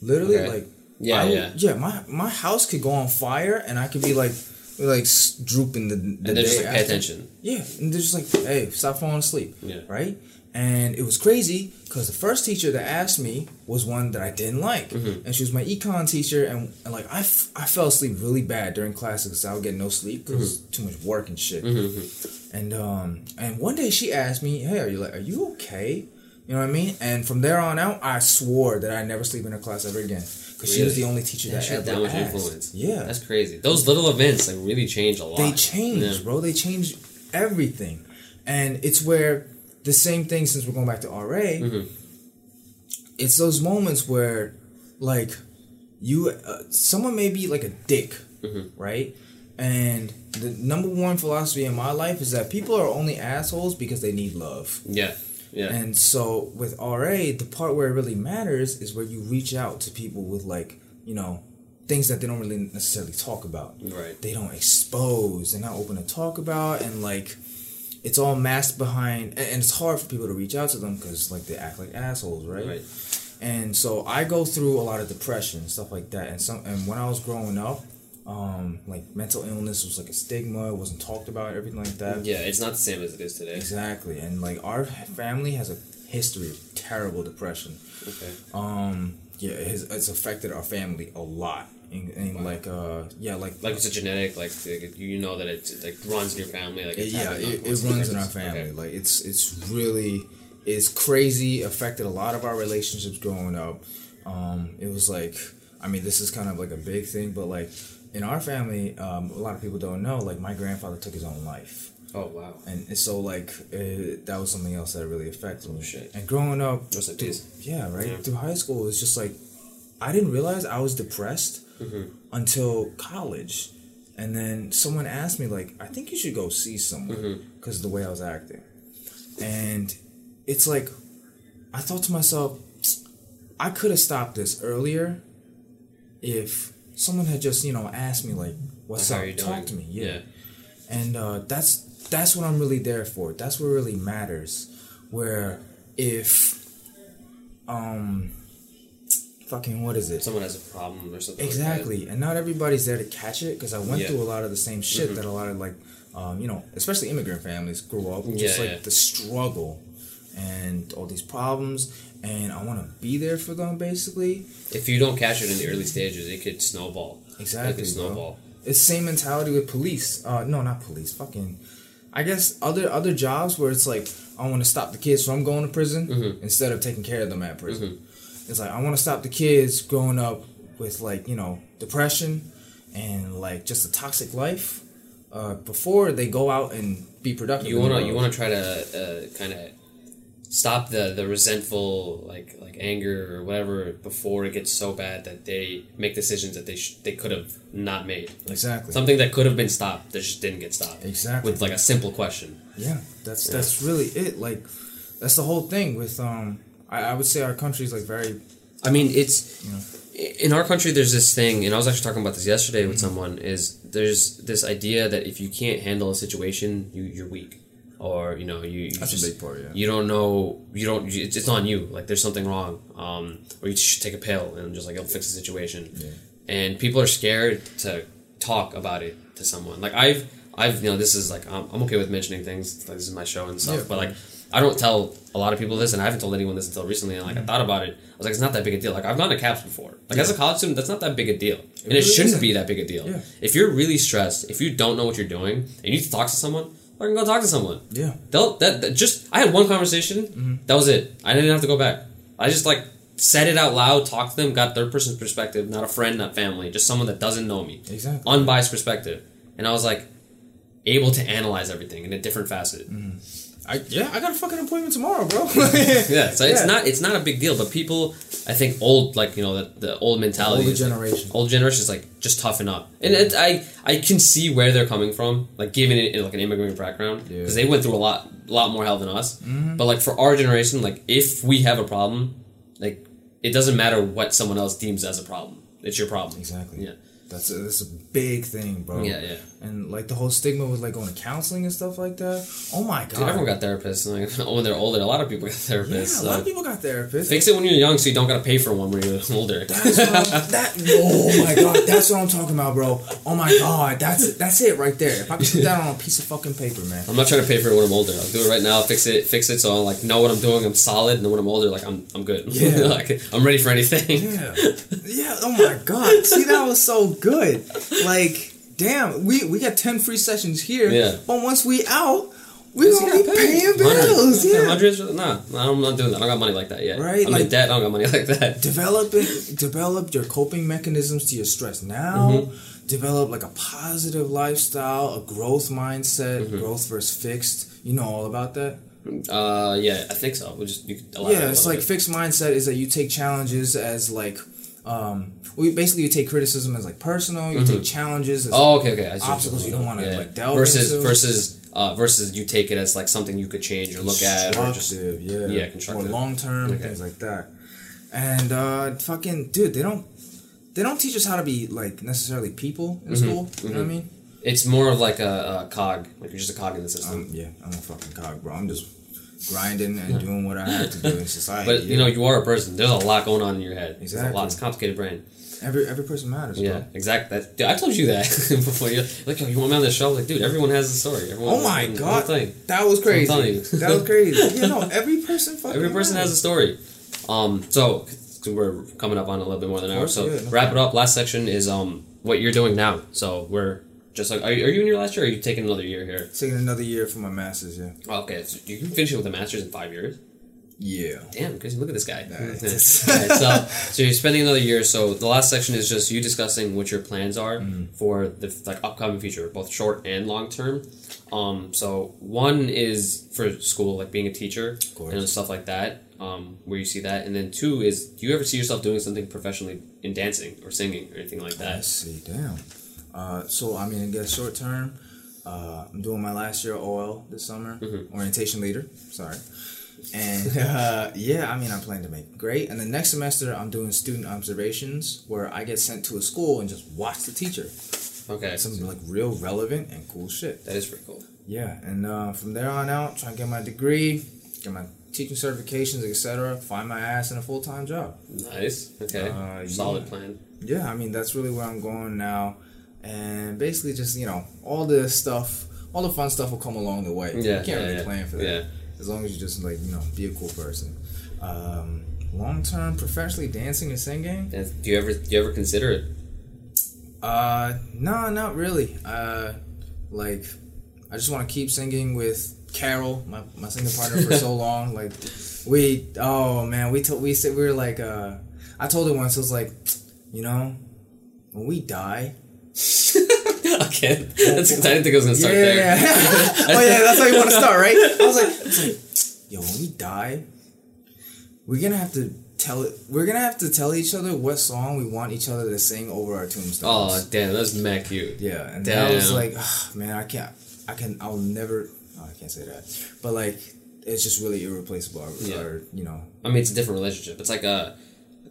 Literally, Okay. like, Yeah, I yeah. yeah. My my house could go on fire, and I could be like, like drooping the, the and they're just day like, pay after. attention. Yeah, and they're just like, hey, stop falling asleep. Yeah. Right? And it was crazy because the first teacher that asked me was one that I didn't like. Mm-hmm. And she was my econ teacher. And, and like, I, f- I fell asleep really bad during classes because I would get no sleep because Mm-hmm. too much work and shit. And um, and one day she asked me, hey, are you like, are you okay? You know what I mean? And from there on out, I swore that I'd never sleep in a class ever again because she was the only teacher that she had that much asked. influence. Yeah, That's crazy. Those little events like really change a lot. they change, Yeah. bro. They change everything, and it's where the same thing. Since we're going back to RA, Mhm. it's those moments where, like, you uh, someone may be like a dick, Mhm. right? And the number one philosophy in my life is that people are only assholes because they need love. Yeah. Yeah. And so with RA, the part where it really matters is where you reach out to people with like, you know, things that they don't really necessarily talk about. right. They don't expose, they're not open to talk about and like it's all masked behind and it's hard for people to reach out to them because like they act like assholes, right? Right. And so I go through a lot of depression and stuff like that. And some and when I was growing up, um, like mental illness was like a stigma, it wasn't talked about, everything like that. Yeah, it's not the same as it is today. Exactly, and like our family has a history of terrible depression. Okay. Um, yeah, it has, it's affected our family a lot. And, and Wow. like, uh, yeah, like, Like it's a genetic, like you know that it, like runs in your family. Like yeah, it, it runs in our family. Okay. Like, it's it's really it's crazy. Affected a lot of our relationships growing up. Um, it was like, I mean, this is kind of like a big thing, but like in our family, um, a lot of people don't know. Like, my grandfather took his own life. Oh wow. and so like uh, that was something else that really affected me. Shit. And growing up, in through- yeah, right Yeah. through high school, it's just like I didn't realize I was depressed Mhm. until college, and then someone asked me like, "I think you should go see someone because of the way I was acting," and it's like I thought to myself, I could have stopped this earlier if someone had just you know asked me like, "What's How up?" Talk doing? to me, Yeah. and uh, that's that's what I'm really there for. That's what really matters. Where if um fucking what is it? Someone has a problem or something. like. Exactly, and not everybody's there to catch it because I went Yeah. through a lot of the same shit Mhm. that a lot of like, um, you know, especially immigrant families grew up with. just Yeah, like yeah. the struggle and all these problems, and I want to be there for them basically. If you don't catch it in the early stages, it could snowball. Exactly, It could bro. snowball. It's same mentality with police. Uh, no, not police. Fucking, I guess other other jobs where it's like I want to stop the kids from going to prison Mhm. instead of taking care of them at prison. Mm-hmm. It's like I want to stop the kids growing up with like you know depression and like just a toxic life uh, before they go out and be productive. You wanna you wanna try to uh, kind of stop the the resentful like like anger or whatever before it gets so bad that they make decisions that they sh- they could have not made. Like, exactly Something that could have been stopped that just didn't get stopped. exactly With like a simple question. Yeah, that's Yeah. that's really it. Like, that's the whole thing with um. I, I would say our country is like very I mean, it's you know in our country. There's this thing, and I was actually talking about this yesterday with Mm-hmm. someone. Is there's this idea that if you can't handle a situation, you you're weak, or you know you, you that's just a big part. Yeah. you don't know you don't you- it's, it's on you like there's something wrong um or you should take a pill and just like it'll fix the situation Yeah. and people are scared to talk about it to someone like i've i've you know this is like i'm, I'm okay with mentioning things like this is my show and stuff Yeah. but like i don't tell a lot of people this and i haven't told anyone this until recently and like Mm-hmm. i thought about it i was like it's not that big a deal like i've gone to CAPS before like as a college student that's not that big a deal and really it shouldn't isn't. be that big a deal Yeah. if you're really stressed if you don't know what you're doing and you need to talk to someone fucking go talk to someone Yeah. They'll, that, that just I had one conversation. Mm-hmm. That was it. I didn't have to go back. I just like said it out loud, talked to them, got third person's perspective, not a friend, not family, just someone that doesn't know me, Exactly. unbiased perspective, and I was like able to analyze everything in a different facet. I yeah. I got a fucking appointment tomorrow, bro. Yeah, so it's Yeah. not it's not a big deal, but people, I think old like you know the, the old mentality, Older is, like, generation. old generation is like just toughen up, and it, I I can see where they're coming from, like given it like an immigrant background, because they went through a lot a lot more hell than us. Mhm. But like for our generation, like if we have a problem, like it doesn't matter what someone else deems as a problem, it's your problem. Exactly. Yeah. That's a, that's a big thing, bro. Yeah, yeah. And like the whole stigma with like going to counseling and stuff like that. Oh my god. Dude, everyone got therapists. Like, when oh, they're older, a lot of people got yeah, therapists. a lot of people got therapists. Fix it when you're young, so you don't gotta pay for one when you're older. That's what I'm, that. Oh my god, that's what I'm talking about, bro. Oh my god, that's that's it right there. If I could put that on a piece of fucking paper, man. I'm not trying to pay for it when I'm older. I'll do it right now. Fix it, fix it. So I like know what I'm doing. I'm solid, and then when I'm older, like I'm, I'm good. Yeah. like I'm ready for anything. Yeah, yeah. Oh my god, see that was so good. Like, damn, we we got ten free sessions here. Yeah. But once we out, We gonna be paying bills. Yeah. Hundreds? Nah, I'm not doing that. I don't got money like that yet. Right, I'm like- in debt. I don't got money like that. Develop it, develop your coping mechanisms to your stress now Mm-hmm. develop like a positive lifestyle a growth mindset Mm-hmm. growth versus fixed you know all about that Uh, yeah, I think so. We'll just you could yeah it's like bit. fixed mindset is that you take challenges as like um we basically you take criticism as like personal you take challenges as Oh, okay, okay. I see what obstacles you're don't wanna, about. like, delve versus into. versus uh, versus you take it as like something you could change or look at or just constructive, yeah, yeah, or long term Okay. things like that. And uh, fucking dude, they don't they don't teach us how to be like necessarily people in school. You know what I mean? it's more of like a, a cog, like you're just a cog in the system. Um, yeah, I'm a fucking cog, bro. I'm just grinding and doing what I have to do in society. but you know, you are a person. There's a lot going on in your head. There's a Exactly. lot. It's complicated brain. every every person matters. Yeah, Bro. exactly. That, dude, I told you that before. You like, yo, you want me on this show? Like, dude, everyone has a story. Everyone, Oh my god, thing. that was crazy. that was crazy. You know, every person fucking Every person has a story. Um, so we're coming up on a little bit more than an hour. So yeah, no wrap it up. Last section is um what you're doing now. So we're just like, are you, are you in your last year? or Are you taking another year here? taking another year for my masters. Yeah, okay, so you can finish it with a master's in five years. yeah. Damn, because look at this guy. Nice. So, so you're spending another year. So the last section is just you discussing what your plans are Mm-hmm. for the like upcoming future, both short and long term. Um, so one is for school, like being a teacher and stuff like that. Um, where you see that, and then two is, do you ever see yourself doing something professionally in dancing or singing or anything like that? I see. Damn. Uh, so I mean, I guess short term. Uh, I'm doing my last year OL this summer, Mm-hmm. orientation leader. Sorry. And uh, yeah, I mean, I'm planning to make great. And the next semester, I'm doing student observations, where I get sent to a school and just watch the teacher. Okay, Some like real relevant and cool shit. that is pretty cool. Yeah, and uh, from there on out, try and get my degree, get my teaching certifications, etc. Find my ass in a full time job. Nice. Okay, Uh, solid yeah. plan. yeah, I mean that's really where I'm going now, and basically just you know all the stuff, all the fun stuff will come along the way. Yeah, you can't yeah, really yeah. plan for that. Yeah. As long as you just like you know be a cool person. Um, Long term, professionally dancing and singing. Do you ever do you ever consider it? Uh, no, not really. Uh, like I just want to keep singing with Carol, my, my singing partner for so long. Like we, oh man, we told we said we were like, uh, I told her once, I was like, you know, when we die, okay, that's I didn't think I was gonna start yeah, there. yeah. oh yeah, that's how you want to start, right? I was like, it's like, yo, when we die, we're gonna have to tell it. We're gonna have to tell each other what song we want each other to sing over our tombstones. Oh damn, that's mad cute. Yeah, and that was like, ah, man, I can't, I can, I'll never, oh, I can't say that, but like, it's just really irreplaceable. Or, Yeah. or, you know, I mean, it's a different relationship. It's like a.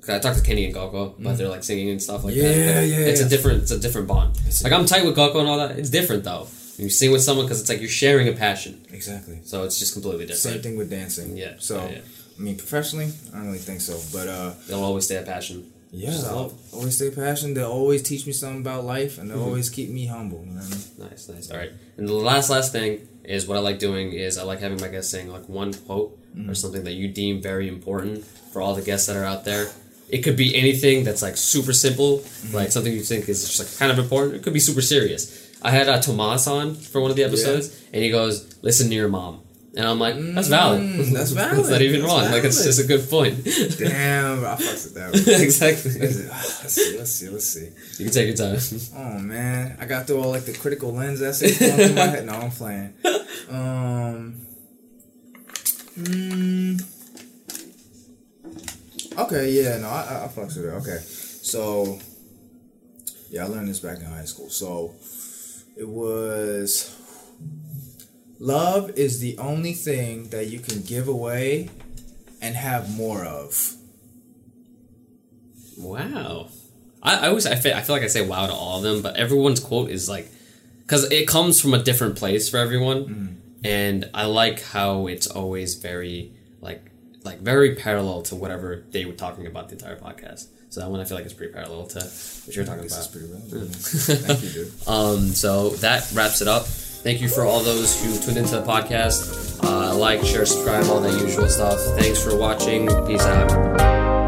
I talked to Kenny and Goko, but they're like singing and stuff like that. Mm. Yeah, yeah, It's yeah. a different, it's a different bond. It's like I'm tight with Goko and all that. It's different though. When you sing with someone because it's like you're sharing a passion, exactly. so it's just completely different. Same thing with dancing. Yeah, So, yeah, yeah. I mean, professionally, I don't really think so, but uh, They'll always stay a passion. yeah, I'll always stay passionate. They'll always teach me something about life, and they'll Mm-hmm. always keep me humble. You know I mean? Nice, nice. All right. And the last, last thing is what I like doing is I like having my guests saying like one quote Mm-hmm. or something that you deem very important for all the guests that are out there. It could be anything that's like super simple, Mm-hmm. like something you think is just like kind of important. It could be super serious. I had uh, Tomas on for one of the episodes, and he goes, "Listen to your mom," and I'm like, "That's valid. Mm, that's that's valid. not even That's wrong. Like it's just a good point." Damn, I fucks with that. One. exactly. Let's see, let's see, let's see. You can take your time. Oh man, I got through all like the critical lens essays going through my head. No, I'm playing. Um. mm, okay, yeah, no, I, I, fucks with it. Okay, so yeah, I learned this back in high school. So it was love is the only thing that you can give away and have more of. Wow. I, I always I feel, I feel like I say wow to all of them, but everyone's quote is like because it comes from a different place for everyone, mm-hmm. and I like how it's always very like very parallel to whatever they were talking about the entire podcast. So that one I feel like is pretty parallel to what you're talking This about. pretty relevant. Thank you, dude. Um, so that wraps it up. Thank you for all those who tuned into the podcast. Uh, like, share, subscribe, all that usual stuff. Thanks for watching. Peace out.